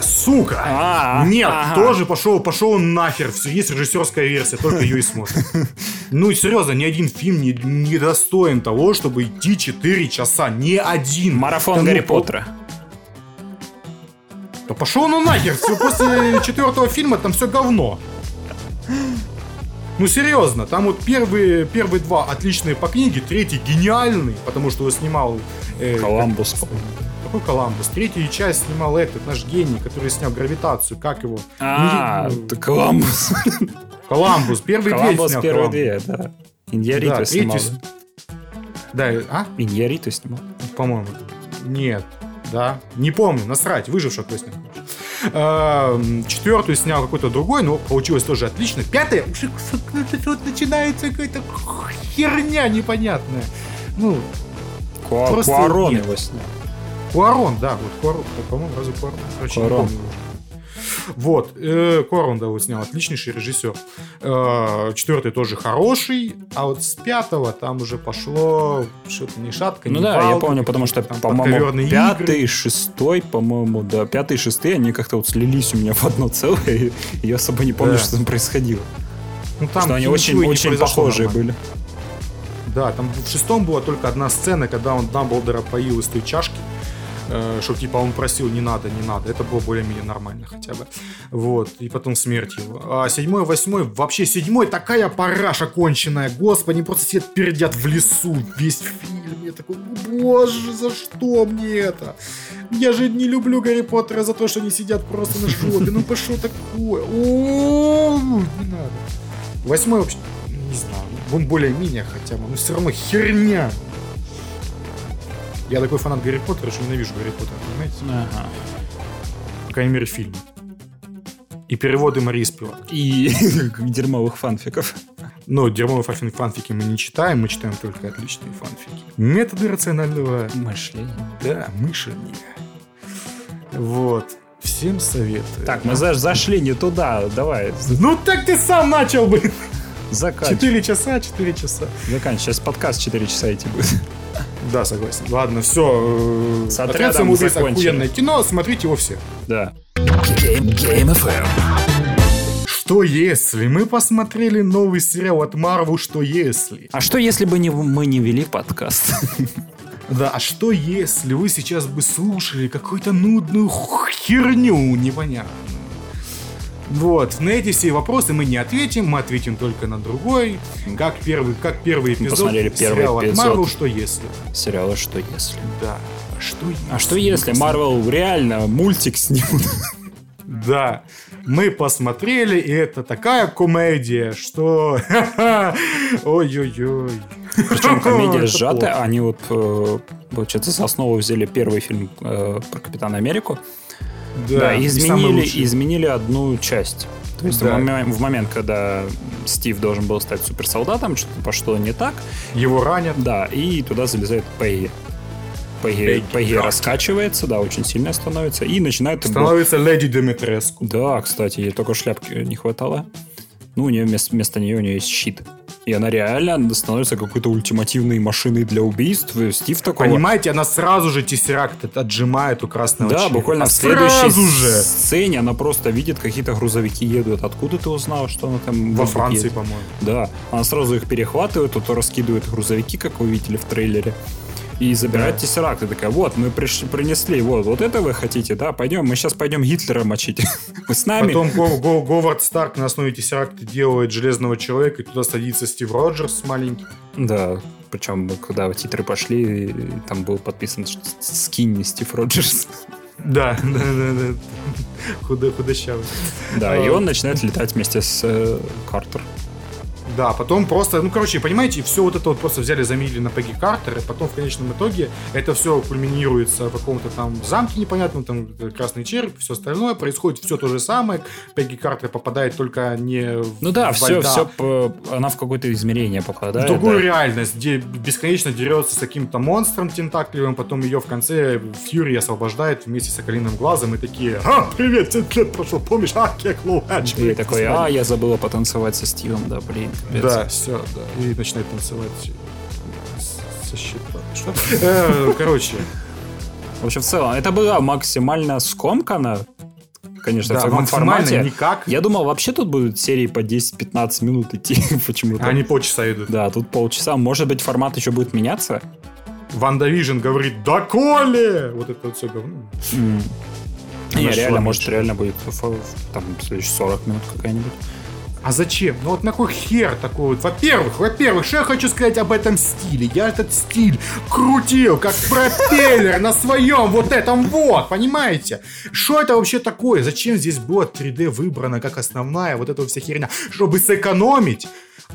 Сука! А, Нет, ага. тоже пошел, пошел он нахер. Все, есть режиссерская версия, только ее и смотрят. [laughs] Ну, серьезно, ни один фильм не, не достоин того, чтобы идти 4 часа. Ни один. Марафон Тому Гарри по- Поттера. Да пошел ну нахер. Все, после четвертого фильма там все говно. Ну, серьезно, там вот первые, первые два отличные по книге, третий гениальный, потому что его снимал... э, Коламбус. как- Какой Коламбус? Третью часть снимал этот, наш гений, который снял «Гравитацию». Как его? А, Ну, ты Коламбус. [laughs] Коламбус. Первый две Коламбус снял первые две, да. Иньяриту Да, снимал. Да, а? Иньяриту снимал. По-моему. Нет. Да. Не помню. Насрать. Выживший кто снял. Эм, Четвертую снял какой-то другой, но получилось тоже отлично. Пятая уже вот начинается какая-то херня непонятная. Ну, Куа- Куарон нет. его снял. Куарон, да, вот Куарон, по-моему, разве Куарон? Короче, не Куарон. помню уже. Вот, э, Корундов вот снял, отличнейший режиссер. Э, четвертый тоже хороший, а вот с пятого там уже пошло что-то ни шатка, Ну да, я помню, потому что, по-моему, пятый, игры. шестой, по-моему, да, пятый и шестый, они как-то вот слились у меня в одно целое, и я особо не помню, Да. что там происходило. Ну, там что они очень, не очень похожие нормально. были. Да, там в шестом была только одна сцена, когда он Дамблдора поил из той чашки, что типа он просил не надо, не надо. Это было более-менее нормально хотя бы. Вот, и потом смерть его. А седьмой, восьмой, вообще седьмой такая параша конченая. Господи, просто сидят пердят в лесу весь фильм. Я такой, боже, за что мне это? Я же не люблю Гарри Поттера за то, что они сидят просто на жопе. Ну, пошел такое? О, не надо. Восьмой вообще, не знаю, он более-менее хотя бы, но все равно херня. Я такой фанат Гарри Поттера, что ненавижу Гарри Поттера, понимаете? Ага. По крайней мере, фильм. И переводы Марии Спивак. И [laughs] дерьмовых фанфиков. Но дерьмовые фан- фанфики мы не читаем, мы читаем только отличные фанфики. Методы рационального Мышление. да, мышления. Вот. Всем советую. Так, мы за- зашли не туда, давай, Ну так ты сам начал бы! Заканчивай. Четыре часа, четыре часа. Заканчивай. Сейчас подкаст 4 часа идти будет. Да, согласен. Ладно, все. С отрядом самоубийц закончили. охуенное кино, смотрите его все. Да. Что если мы посмотрели новый сериал от Марвел «Что если»? А что, если бы не, мы не вели подкаст? [laughs] Да, а что если вы сейчас бы слушали какую-то нудную херню непонятную? Вот, на эти все вопросы мы не ответим, мы ответим только на другой. Как первый, как первый эпизод посмотрели первый сериала эпизод. Марвел «Что если». Сериала «Что если?» Да. А что если? А что если Марвел реально мультик снимут? Да, мы посмотрели, и это такая комедия, что... [laughs] Ой-ой-ой. Причем комедия [laughs] сжатая. Они вот, э, получается, за основу взяли первый фильм э, про Капитана Америку. Да, самый изменили, изменили одну часть. То есть Да. в, момен- в момент, когда Стив должен был стать суперсолдатом, что-то пошло не так, Его ранят. да, и туда залезает Пегги. Пегги, Пегги раскачивается, да, очень сильно становится, и начинает... Становится леди Деметреску. Да, кстати, ей только шляпки не хватало. Ну, у нее вместо, вместо нее у нее есть щит. И она реально становится какой-то ультимативной машиной для убийств. И Стив такого... Понимаете, она сразу же тессеракт отжимает у красного Да, члена. буквально А в следующей же! сцене она просто видит, какие-то грузовики едут. Откуда ты узнала, что она там Во едет? Франции, по-моему. Да, она сразу их перехватывает, то, то раскидывает грузовики, как вы видели в трейлере. И забирает Да. тессеракт. И такая, вот, мы приш- принесли, вот, вот это вы хотите, да, пойдем, мы сейчас пойдем Гитлера мочить. [laughs] Вы с нами? Потом Го- Го- Говард Старк на основе тессеракта делает Железного Человека, и туда садится Стив Роджерс маленький. Да, причем, когда титры пошли, там был подписан, что скинь Стив Роджерс. Да, [laughs] да, да, да. Худо, худощавый. Да, и А. он начинает летать вместе с э, Картер. Да, потом просто, ну, короче, понимаете, все вот это вот просто взяли, заменили на Пегги Картер, и потом в конечном итоге это все кульминируется в каком-то там замке непонятном, там красный череп, все остальное, происходит все то же самое, Пегги Картер попадает только не в Ну да, во все, льда, все, она в какое-то измерение попадает. в другую да. реальность, где бесконечно дерется с каким-то монстром тентаклевым, потом ее в конце Фьюри освобождает вместе с Соколиным глазом, и такие, а, привет, 10 лет прошло, помнишь, а, кек, лол, а, И человек, такой, а, свидания». я забыла потанцевать со Стивом, да, блин. Да, все, да. И начинает танцевать с- со щита. Что? Э, Короче, В общем, в целом, это было максимально скомкано, конечно, да, в таком формате. никак. Я думал, вообще тут будут серии по 10-15 минут идти [laughs] почему-то. Они полчаса идут. Да, тут полчаса. Может быть, формат еще будет меняться? WandaVision говорит, доколе! Вот это вот все говно. Не, Она реально, может, реально будет там следующие 40 минут какая-нибудь. А зачем? Ну вот на какой хер такой вот? Во-первых, во-первых, что я хочу сказать об этом стиле? Я этот стиль крутил, как пропеллер на своем вот этом вот, понимаете? Что это вообще такое? Зачем здесь было 3D выбрано как основная вот эта вся херня? Чтобы сэкономить?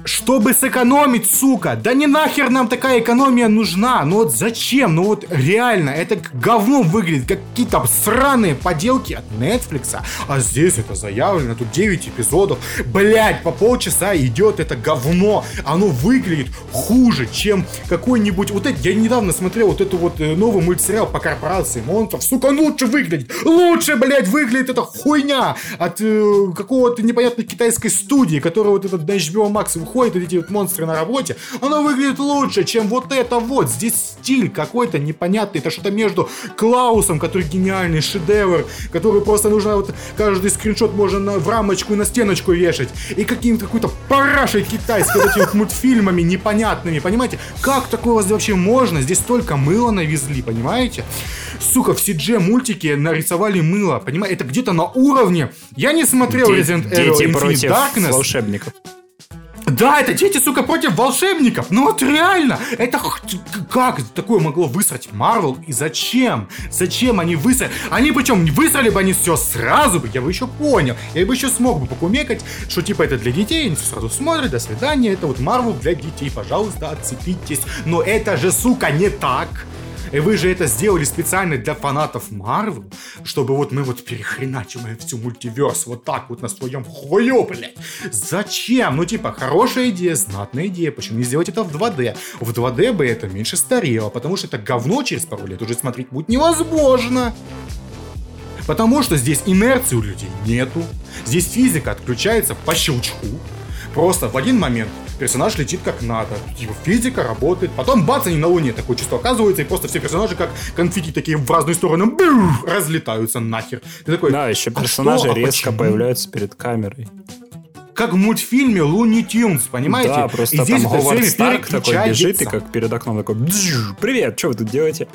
Чтобы сэкономить, сука. Да не нахер нам такая экономия нужна. Ну вот зачем? Ну вот реально, это говно выглядит, как какие-то сраные поделки от Netflix. А здесь это заявлено, тут 9 эпизодов. Блять, по полчаса идет это говно. Оно выглядит хуже, чем какой-нибудь... Вот это, я недавно смотрел вот эту вот э, новый мультсериал по корпорации монстров. Сука, лучше выглядит. Лучше, блять, выглядит эта хуйня от э, какого-то непонятной китайской студии, которая вот этот на HBO Max выходит, эти вот монстры на работе, оно выглядит лучше, чем вот это вот. Здесь стиль какой-то непонятный, это что-то между Клаусом, который гениальный шедевр, который просто нужно вот каждый скриншот можно на, в рамочку и на стеночку вешать, и каким-то какой-то парашей китайской вот этими вот мультфильмами непонятными, понимаете? Как такое вообще можно? Здесь столько мыла навезли, понимаете? Сука, в CG мультике нарисовали мыло, понимаете? Это где-то на уровне. Я не смотрел Resident Evil Infinite против Darkness. волшебников. Да, это дети, сука, против волшебников. Ну вот реально, это как такое могло высрать Марвел и зачем? Зачем они высрали? Они причем не высрали бы они все сразу бы, я бы еще понял. Я бы еще смог бы покумекать, что типа это для детей, они всё сразу смотрят, до свидания, это вот Марвел для детей, пожалуйста, отцепитесь. Но это же, сука, не так. И вы же это сделали специально для фанатов Марвел, чтобы вот мы вот перехреначиваем всю мультиверс вот так вот на своем хую, блядь. Зачем? Ну, типа, хорошая идея, знатная идея. Почему не сделать это в 2D? В 2D бы это меньше старело, потому что это говно через пару лет уже смотреть будет невозможно. Потому что здесь инерции у людей нету. Здесь физика отключается по щелчку. Просто в один момент персонаж летит как надо. Его физика работает. Потом бац, они на Луне. Такое чувство оказывается. И просто все персонажи как конфетти такие в разные стороны бух, разлетаются нахер. Ты такой, Да, еще «А персонажи что? А резко почему?» появляются перед камерой. Как в мультфильме Луни Тюнс, понимаете? Да, просто и здесь там время Старк такой бежит и как перед окном такой «Бзж, Привет, что вы тут делаете?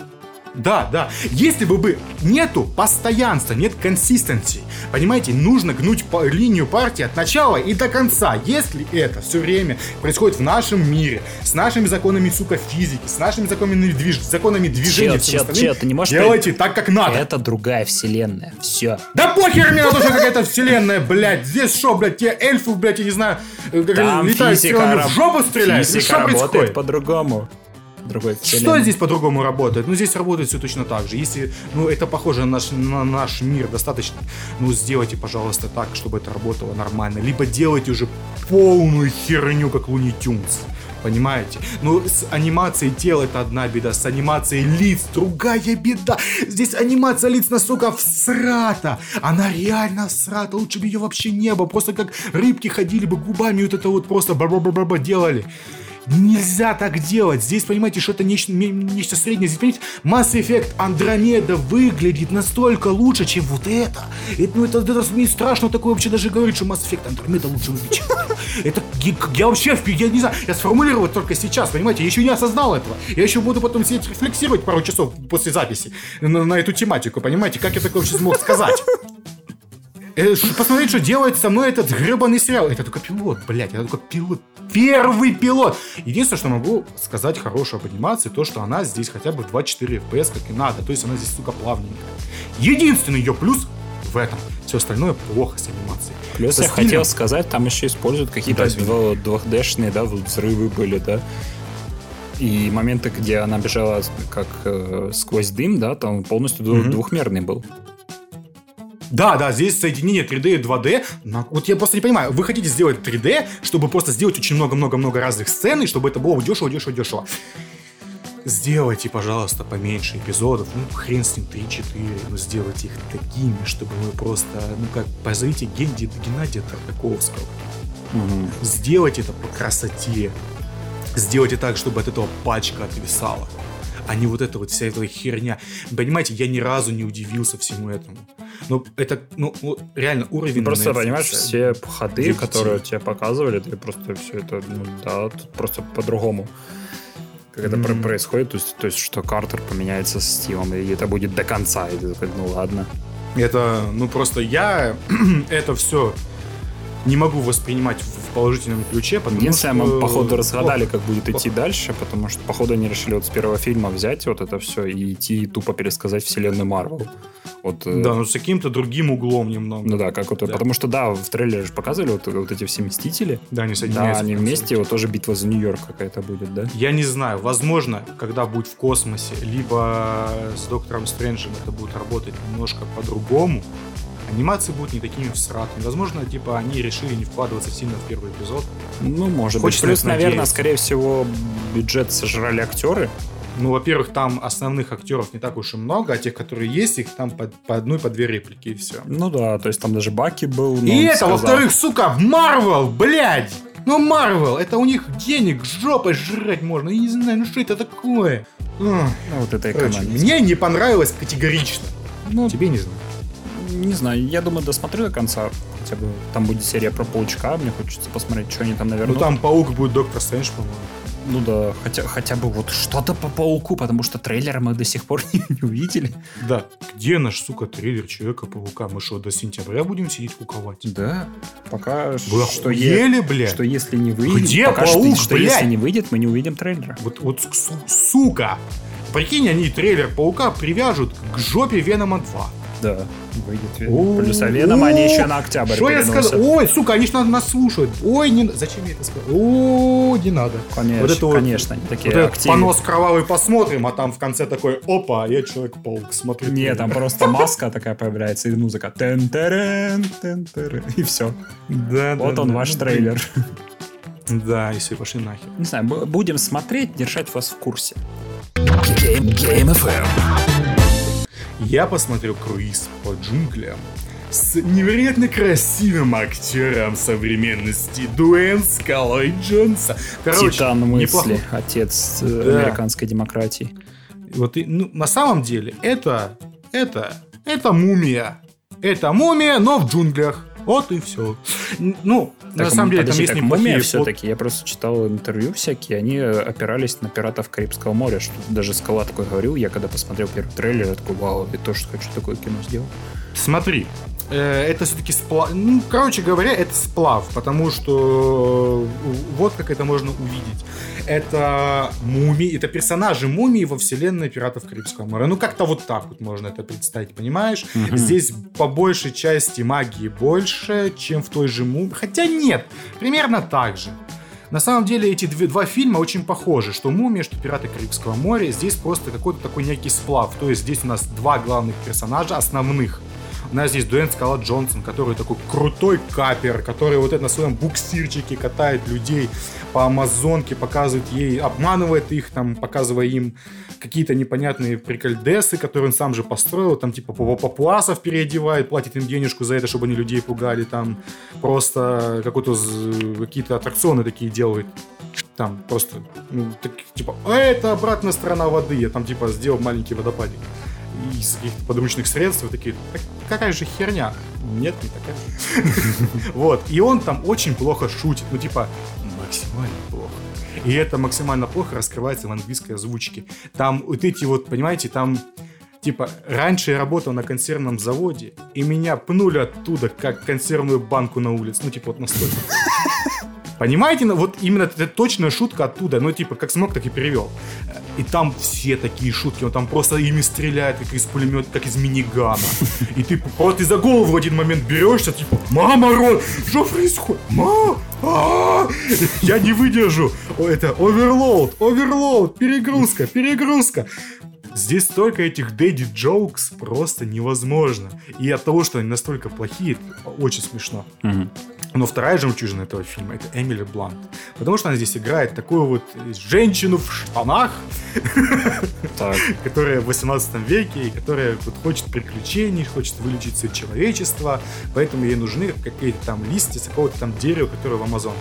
Да, да. Если бы бы нету постоянства, нет консистенции, понимаете, нужно гнуть по- линию партии от начала и до конца. Если это все время происходит в нашем мире, с нашими законами, сука, физики, с нашими законами, движ... законами движения, Чел, чел, чел, ты не можешь делайте так, как надо. Это другая вселенная. Все. Да похер мне на то, что какая-то вселенная, блядь. Здесь что, блядь, те эльфы, блядь, я не знаю, э, Там летают физика, в жопу стреляют. Физика работает по-другому. Другой Что вселенной. здесь по-другому работает? Ну, здесь работает все точно так же. Если, ну, это похоже на наш, на наш мир достаточно, ну, сделайте, пожалуйста, так, чтобы это работало нормально. Либо делайте уже полную херню, как Луни Тюнс. Понимаете? Ну, с анимацией тел это одна беда, с анимацией лиц другая беда. Здесь анимация лиц настолько всрата. Она реально всрата. Лучше бы ее вообще не было. Просто как рыбки ходили бы губами, вот это вот просто ба-ба-ба-ба делали. Нельзя так делать. Здесь, понимаете, что-то нечто, нечто среднее. Здесь, понимаете, Mass Effect Andromeda выглядит настолько лучше, чем вот это. Это, ну, это, это мне страшно такое вообще даже говорить, что Mass Effect Andromeda лучше выглядит. это. Я, вообще, я не знаю, я сформулировал только сейчас, понимаете, я еще не осознал этого. Я еще буду потом сидеть рефлексировать пару часов после записи на, на эту тематику, понимаете, как я такое вообще смог сказать. Э, Посмотреть, что делает со мной этот гребаный сериал. Это только пилот, блядь, это только пилот. Первый пилот. Единственное, что могу сказать хорошую об анимации, то, что она здесь хотя бы в 24 FPS, как и надо. То есть она здесь, сука, плавненькая. Единственный ее плюс в этом. Все остальное плохо с анимацией. Плюс Со я стилем- хотел сказать, там еще используют какие-то Да, извини. 2D-шные, да, вот взрывы были, да. И моменты, где она бежала как э, сквозь дым, да, там полностью Мгм. двухмерный был. Да, да, здесь соединение 3D и 2D. На- Вот я просто не понимаю, вы хотите сделать 3D, чтобы просто сделать очень много-много-много разных сцен, и чтобы это было дешево, дешево, дешево. Сделайте, пожалуйста, поменьше эпизодов. Ну, хрен с ним, 3-4. Ну, сделайте их такими, чтобы вы просто, ну, как, позовите Генди Геннадия Тардаковского. Мгм. Сделать это по красоте. Сделайте так, чтобы от этого пачка отвисала. А не вот эта вот вся эта херня. Понимаете, я ни разу не удивился всему этому. Ну, это, ну, вот реально уровень... Ну, Просто, Netflix. понимаешь, все ходы, Видите? которые тебе показывали, ты просто все это, ну да, просто по-другому. Как это Мгм. происходит, то есть, то есть, что Картер поменяется с Стивом, и это будет до конца. И ты такой, ну ладно. Это, ну, просто я [clears throat] это все не могу воспринимать в положительном ключе, потому Единственное, что... мы, походу, разгадали, плохо. как будет идти дальше, потому что, походу, они решили вот с первого фильма взять вот это все и идти тупо пересказать вселенную Марвел. Вот, э, Да, но с каким-то другим углом немного. Ну да, как вот, Да. потому что да, в трейлере же показывали вот, вот эти все мстители. Да, они Да, соединяются. они в конце. вместе, вот тоже битва за Нью-Йорк какая-то будет, да? Я не знаю, возможно, когда будет в космосе, либо с Доктором Стрэнджем это будет работать немножко по-другому. Анимации будут не такими всратыми. Возможно, типа, они решили не вкладываться сильно в первый эпизод. Ну, может Хочется быть. Плюс, на это наверное, надеяться. скорее всего, бюджет сожрали актеры. Ну, во-первых, там основных актеров не так уж и много, а тех, которые есть, их там по, по одной, по две реплики и все. Ну да, то есть там даже Баки был. И это, сказал- во-вторых, сука, Марвел, блядь! Ну, Марвел, это у них денег жопой жрать можно. Я не знаю, ну что это такое? Ну, вот это Короче, экономия. мне не понравилось категорично. Ну, Тебе не знаю. Не знаю, я думаю, досмотрю до конца. Хотя бы там будет серия про Паучка, мне хочется посмотреть, что они там, наверное. Ну, там паук будет Доктор Стрэндж, по-моему. Ну да, хотя, хотя бы вот что-то по Пауку, потому что трейлера мы до сих пор [laughs] не, не увидели. Да. Где наш, сука, трейлер Человека-паука? Мы что, до сентября будем сидеть куковать? Да, пока Вы что, е- охуели, блядь? что если не выйдет, Где пока что- Паук, что, блядь? если не выйдет, мы не увидим трейлера. Вот, вот су- сука! Прикинь, они трейлер Паука привяжут к жопе Венома 2. Да, выйдет. О, Плюс а они еще на октябрь Что я сказал? Ой, сука, они ж нас, нас слушают. Ой, не... зачем я это сказал? О, не надо. Конечно, Вот это вот- конечно, они такие Вот этот понос кровавый посмотрим, а там в конце такой, опа, я Человек-паук, смотрю. Не, трейлер». там просто маска такая появляется, и музыка. тен тен И все. Да, Вот он, ваш трейлер. Да, и все, пошли нахер. Не знаю, бу- будем смотреть, держать вас в курсе. Я посмотрел круиз по джунглям с невероятно красивым актером современности Дуэйн Скалой Джонса. Короче, Титан неплохо. мысли, отец э, Да. американской демократии. Вот и, ну, на самом деле это, это, это мумия. Это мумия, но в джунглях. Вот и все. Ну, на Так, самом деле там подожди, есть так неплохие все-таки. Я просто читал интервью всякие, они опирались на пиратов Карибского моря, что даже Скала такой говорил. Я когда посмотрел первый трейлер, я такой, вау, я тоже хочу такое кино сделать. Смотри, э, это все-таки сплав. Ну, короче говоря, это сплав, потому что э, вот как это можно увидеть. Это мумии, это персонажи мумии во вселенной пиратов Карибского моря. Ну, как-то вот так вот можно это представить, понимаешь? Мгм. Здесь по большей части магии больше, чем в той же мумии. Хотя нет, примерно так же. На самом деле эти две- два фильма очень похожи, что «Мумия», что «Пираты Карибского моря». Здесь просто какой-то такой некий сплав. То есть здесь у нас два главных персонажа, основных. У нас здесь Дуэйн Скала Джонсон, который такой крутой капер, который вот это на своем буксирчике катает людей по Амазонке, показывает ей, обманывает их, там, показывая им какие-то непонятные прикольдесы, которые он сам же построил, там типа папу- папуасов переодевает, платит им денежку за это, чтобы они людей пугали, там просто какой-то какие-то аттракционы такие делает. Там просто, ну, так, типа, а это обратная сторона воды, я там типа сделал маленький водопадик из каких-то подручных средств, и такие, «Так какая же херня? Нет, не такая. [laughs] Вот, и он там очень плохо шутит, ну типа, максимально плохо. И это максимально плохо раскрывается в английской озвучке. Там вот эти вот, понимаете, там Типа, раньше я работал на консервном заводе, и меня пнули оттуда, как консервную банку на улице. Ну, типа, вот настолько. [laughs] Понимаете, ну, вот именно это точная шутка оттуда, ну, типа, как смог, так и перевел. И там все такие шутки, он там просто ими стреляет, как из пулемета, как из минигана. И ты просто ты за голову в один момент берешься, типа, мама, Рон, что происходит? Ма, а, я не выдержу. Это overload, overload, перегрузка, перегрузка. Здесь столько этих daddy jokes просто невозможно. И от того, что они настолько плохие, это очень смешно. Мгм. Но вторая жемчужина этого фильма это Эмили Блант. Потому что она здесь играет такую вот женщину в штанах, [laughs] которая в 18 веке, и которая вот хочет приключений, хочет вылечить все человечество, поэтому ей нужны какие-то там листья с какого-то там дерева, которое в Амазонке.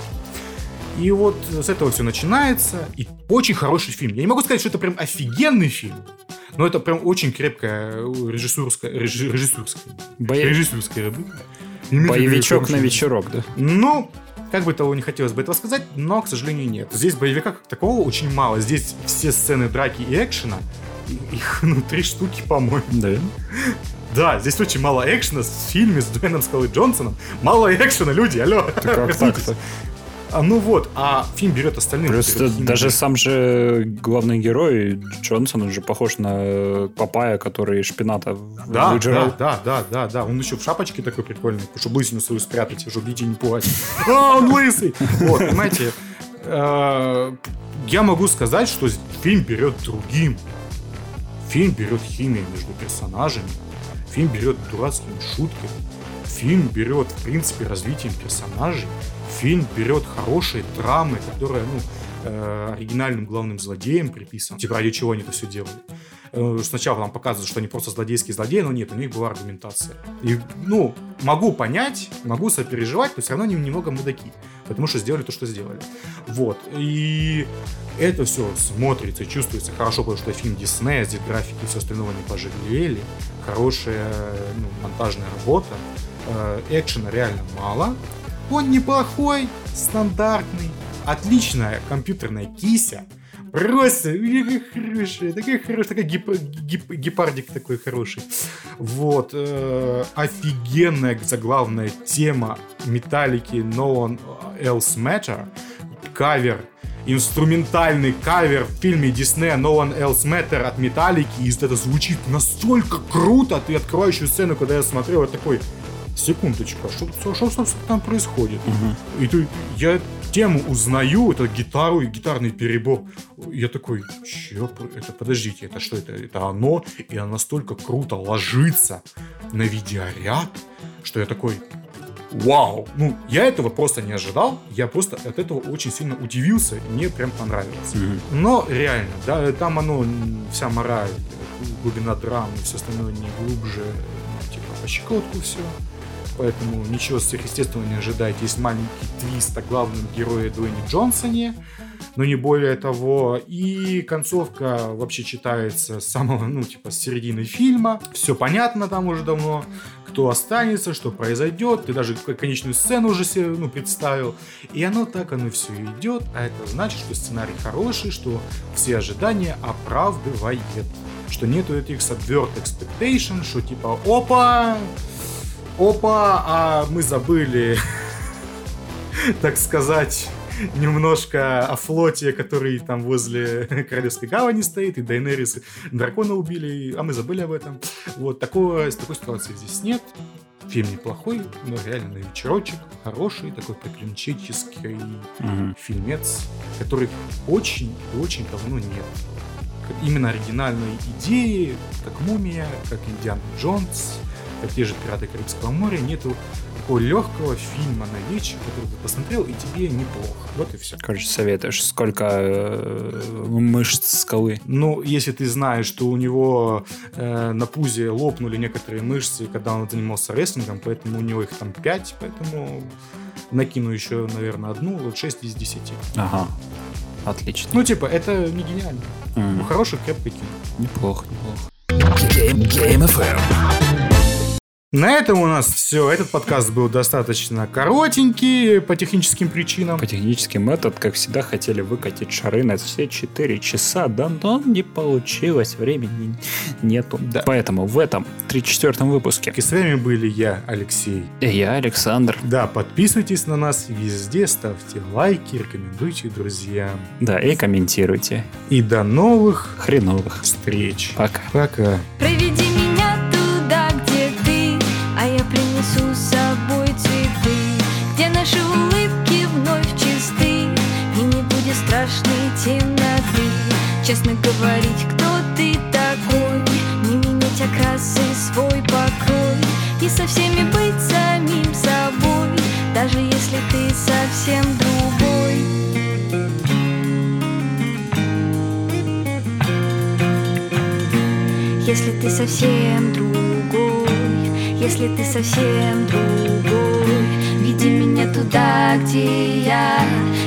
И вот с этого все начинается, и очень хороший фильм. Я не могу сказать, что это прям офигенный фильм, но это прям очень крепкая режиссурская, режи- режиссерская, бои- режиссерская работа. Боевичок на вечерок, да? ну, как бы того не хотелось бы этого сказать, но, к сожалению, нет. Здесь боевика как такового очень мало. Здесь все сцены драки и экшена, их, [laughs] ну, три штуки, по-моему. Да. Да, здесь очень мало экшена в фильме с Дуэйном Скалой Джонсоном. Мало экшена, люди, алло. Как так-то? А, ну вот, а фильм берет остальных. Плюс берет химию. даже сам же главный герой Джонсон, он же похож на Папая, который шпината Да, выжирал. да, да, да, да, да. Он еще в шапочке такой прикольный, чтобы лысину свою спрятать, чтобы детей не пугать. [laughs] А, он лысый! Вот, понимаете, э, я могу сказать, что фильм берет другим. Фильм берет химией между персонажами. Фильм берет дурацкими шутками. Фильм берет, в принципе, развитием персонажей. Фильм берет хорошие драмы, которые, ну, э, оригинальным главным злодеям приписаны. Типа, ради чего они это все делали. Э, Сначала нам показывают, что они просто злодейские злодеи, но нет, у них была аргументация. И, ну, могу понять, могу сопереживать, но все равно они немного мудаки. Потому что сделали то, что сделали. Вот. И это все смотрится чувствуется хорошо, потому что фильм Диснея, здесь графики и все остального не пожалели. Хорошая ну, монтажная работа. Э, Экшена реально мало. Он неплохой, стандартный. Отличная компьютерная кися. Просто такая хорошая, такая хорошая, такая гип- гип- гепардик такой хороший. Вот. э, офигенная заглавная тема Металлики No One Else Matter. Кавер инструментальный кавер в фильме Диснея No One Else Matter от Металлики, и это звучит настолько круто, ты открывающую сцену, когда я смотрел, я такой, секундочку, а что, что, что, там происходит? И ты, я тему узнаю, это гитару и гитарный перебор. Я такой, чё, это, подождите, это что, это, это оно? И оно настолько круто ложится на видеоряд, что я такой, вау! Ну, я этого просто не ожидал, я просто от этого очень сильно удивился, мне прям понравилось. Но реально, да, там оно, вся мораль, э, глубина драмы, все остальное не глубже, ну, типа по щекотку все. Поэтому ничего сверхъестественного не ожидайте. Есть маленький твист о главном герое Дуэйне Джонсоне, но не более того. И концовка вообще читается с самого, ну, типа, с середины фильма. Все понятно там уже давно, кто останется, что произойдет. Ты даже конечную сцену уже себе, ну, представил. И оно так, оно все идет. А это значит, что сценарий хороший, что все ожидания оправдывает. Что нету этих subvert expectation, что типа, опа, опа, а мы забыли, [laughs] так сказать, немножко о флоте, который там возле [laughs] Королевской гавани стоит, и Дайнерис дракона убили, а мы забыли об этом. Вот, такого, такой ситуации здесь нет. Фильм неплохой, но реально на вечерочек хороший, такой приключенческий Мгм. фильмец, который очень-очень давно нет. Именно оригинальной идеи, как «Мумия», как «Индиана Джонс», как те же «Пираты Карибского моря», нету такого легкого фильма на вечер, который ты посмотрел, и тебе неплохо. Вот и все. Короче, советуешь, сколько э, мышц скалы. Ну, если ты знаешь, что у него э, на пузе лопнули некоторые мышцы, когда он занимался рестлингом, поэтому у него их там 5, поэтому накину еще, наверное, одну, вот 6 из 10. Ага. Отлично. Ну, типа, это не гениально. Мгм. Ну, хороший, крепкий кино. Неплохо, неплохо. Game, Game FM. На этом у нас все. Этот подкаст был достаточно коротенький по техническим причинам. По техническим метод, как всегда, хотели выкатить шары на все 4 часа, да, но не получилось, времени нету. Да. Поэтому в этом 34-м выпуске И с вами были я, Алексей. и я, Александр. Да, подписывайтесь на нас везде, ставьте лайки, рекомендуйте друзьям. Да, и комментируйте. И до новых Хреновых. встреч. Пока. Пока. Честно говорить, кто ты такой, не менять окрасы свой покой, и со всеми быть самим собой, даже если ты совсем другой. Если ты совсем другой, если ты совсем другой, веди меня туда, где я,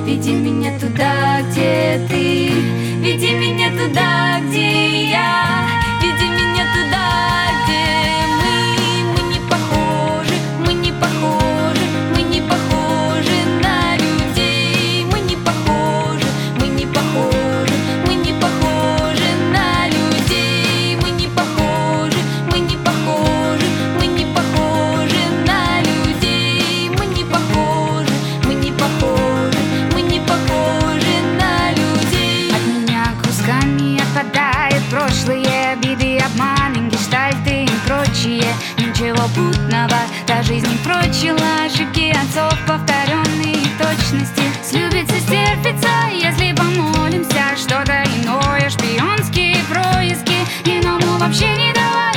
веди меня туда, где ты, веди меня туда, где я, жизни прочила ошибки отцов, повторенные точности. Слюбится, стерпится, если помолимся Что-то иное, шпионские происки. Иному вообще не давать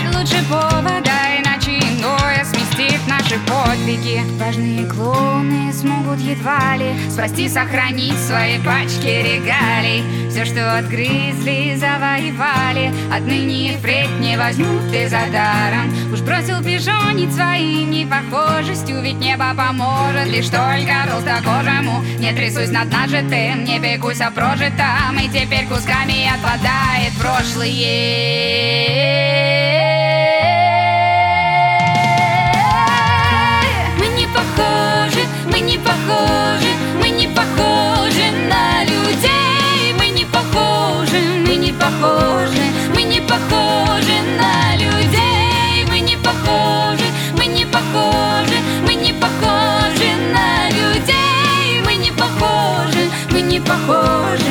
подвиги. Важные клоуны смогут едва ли Спасти, сохранить свои пачки регалий. Все, что отгрызли, завоевали. Отныне и впредь не возьмут ты за даром. Уж бросил пижонить своей непохожестью Ведь небо поможет лишь только толстокожему Не трясусь над нажитым, не пекусь о прожитом. И теперь кусками отпадает прошлое похожи, мы не похожи на людей. Мы не похожи, мы не похожи, мы не похожи на людей. Мы не похожи, мы не похожи, мы не похожи на людей. Мы не похожи, мы не похожи,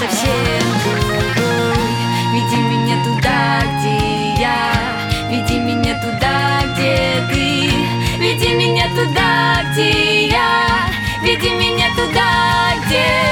совсем другой, веди меня туда, где я, веди меня туда, где ты, веди меня туда, где я, веди меня туда, где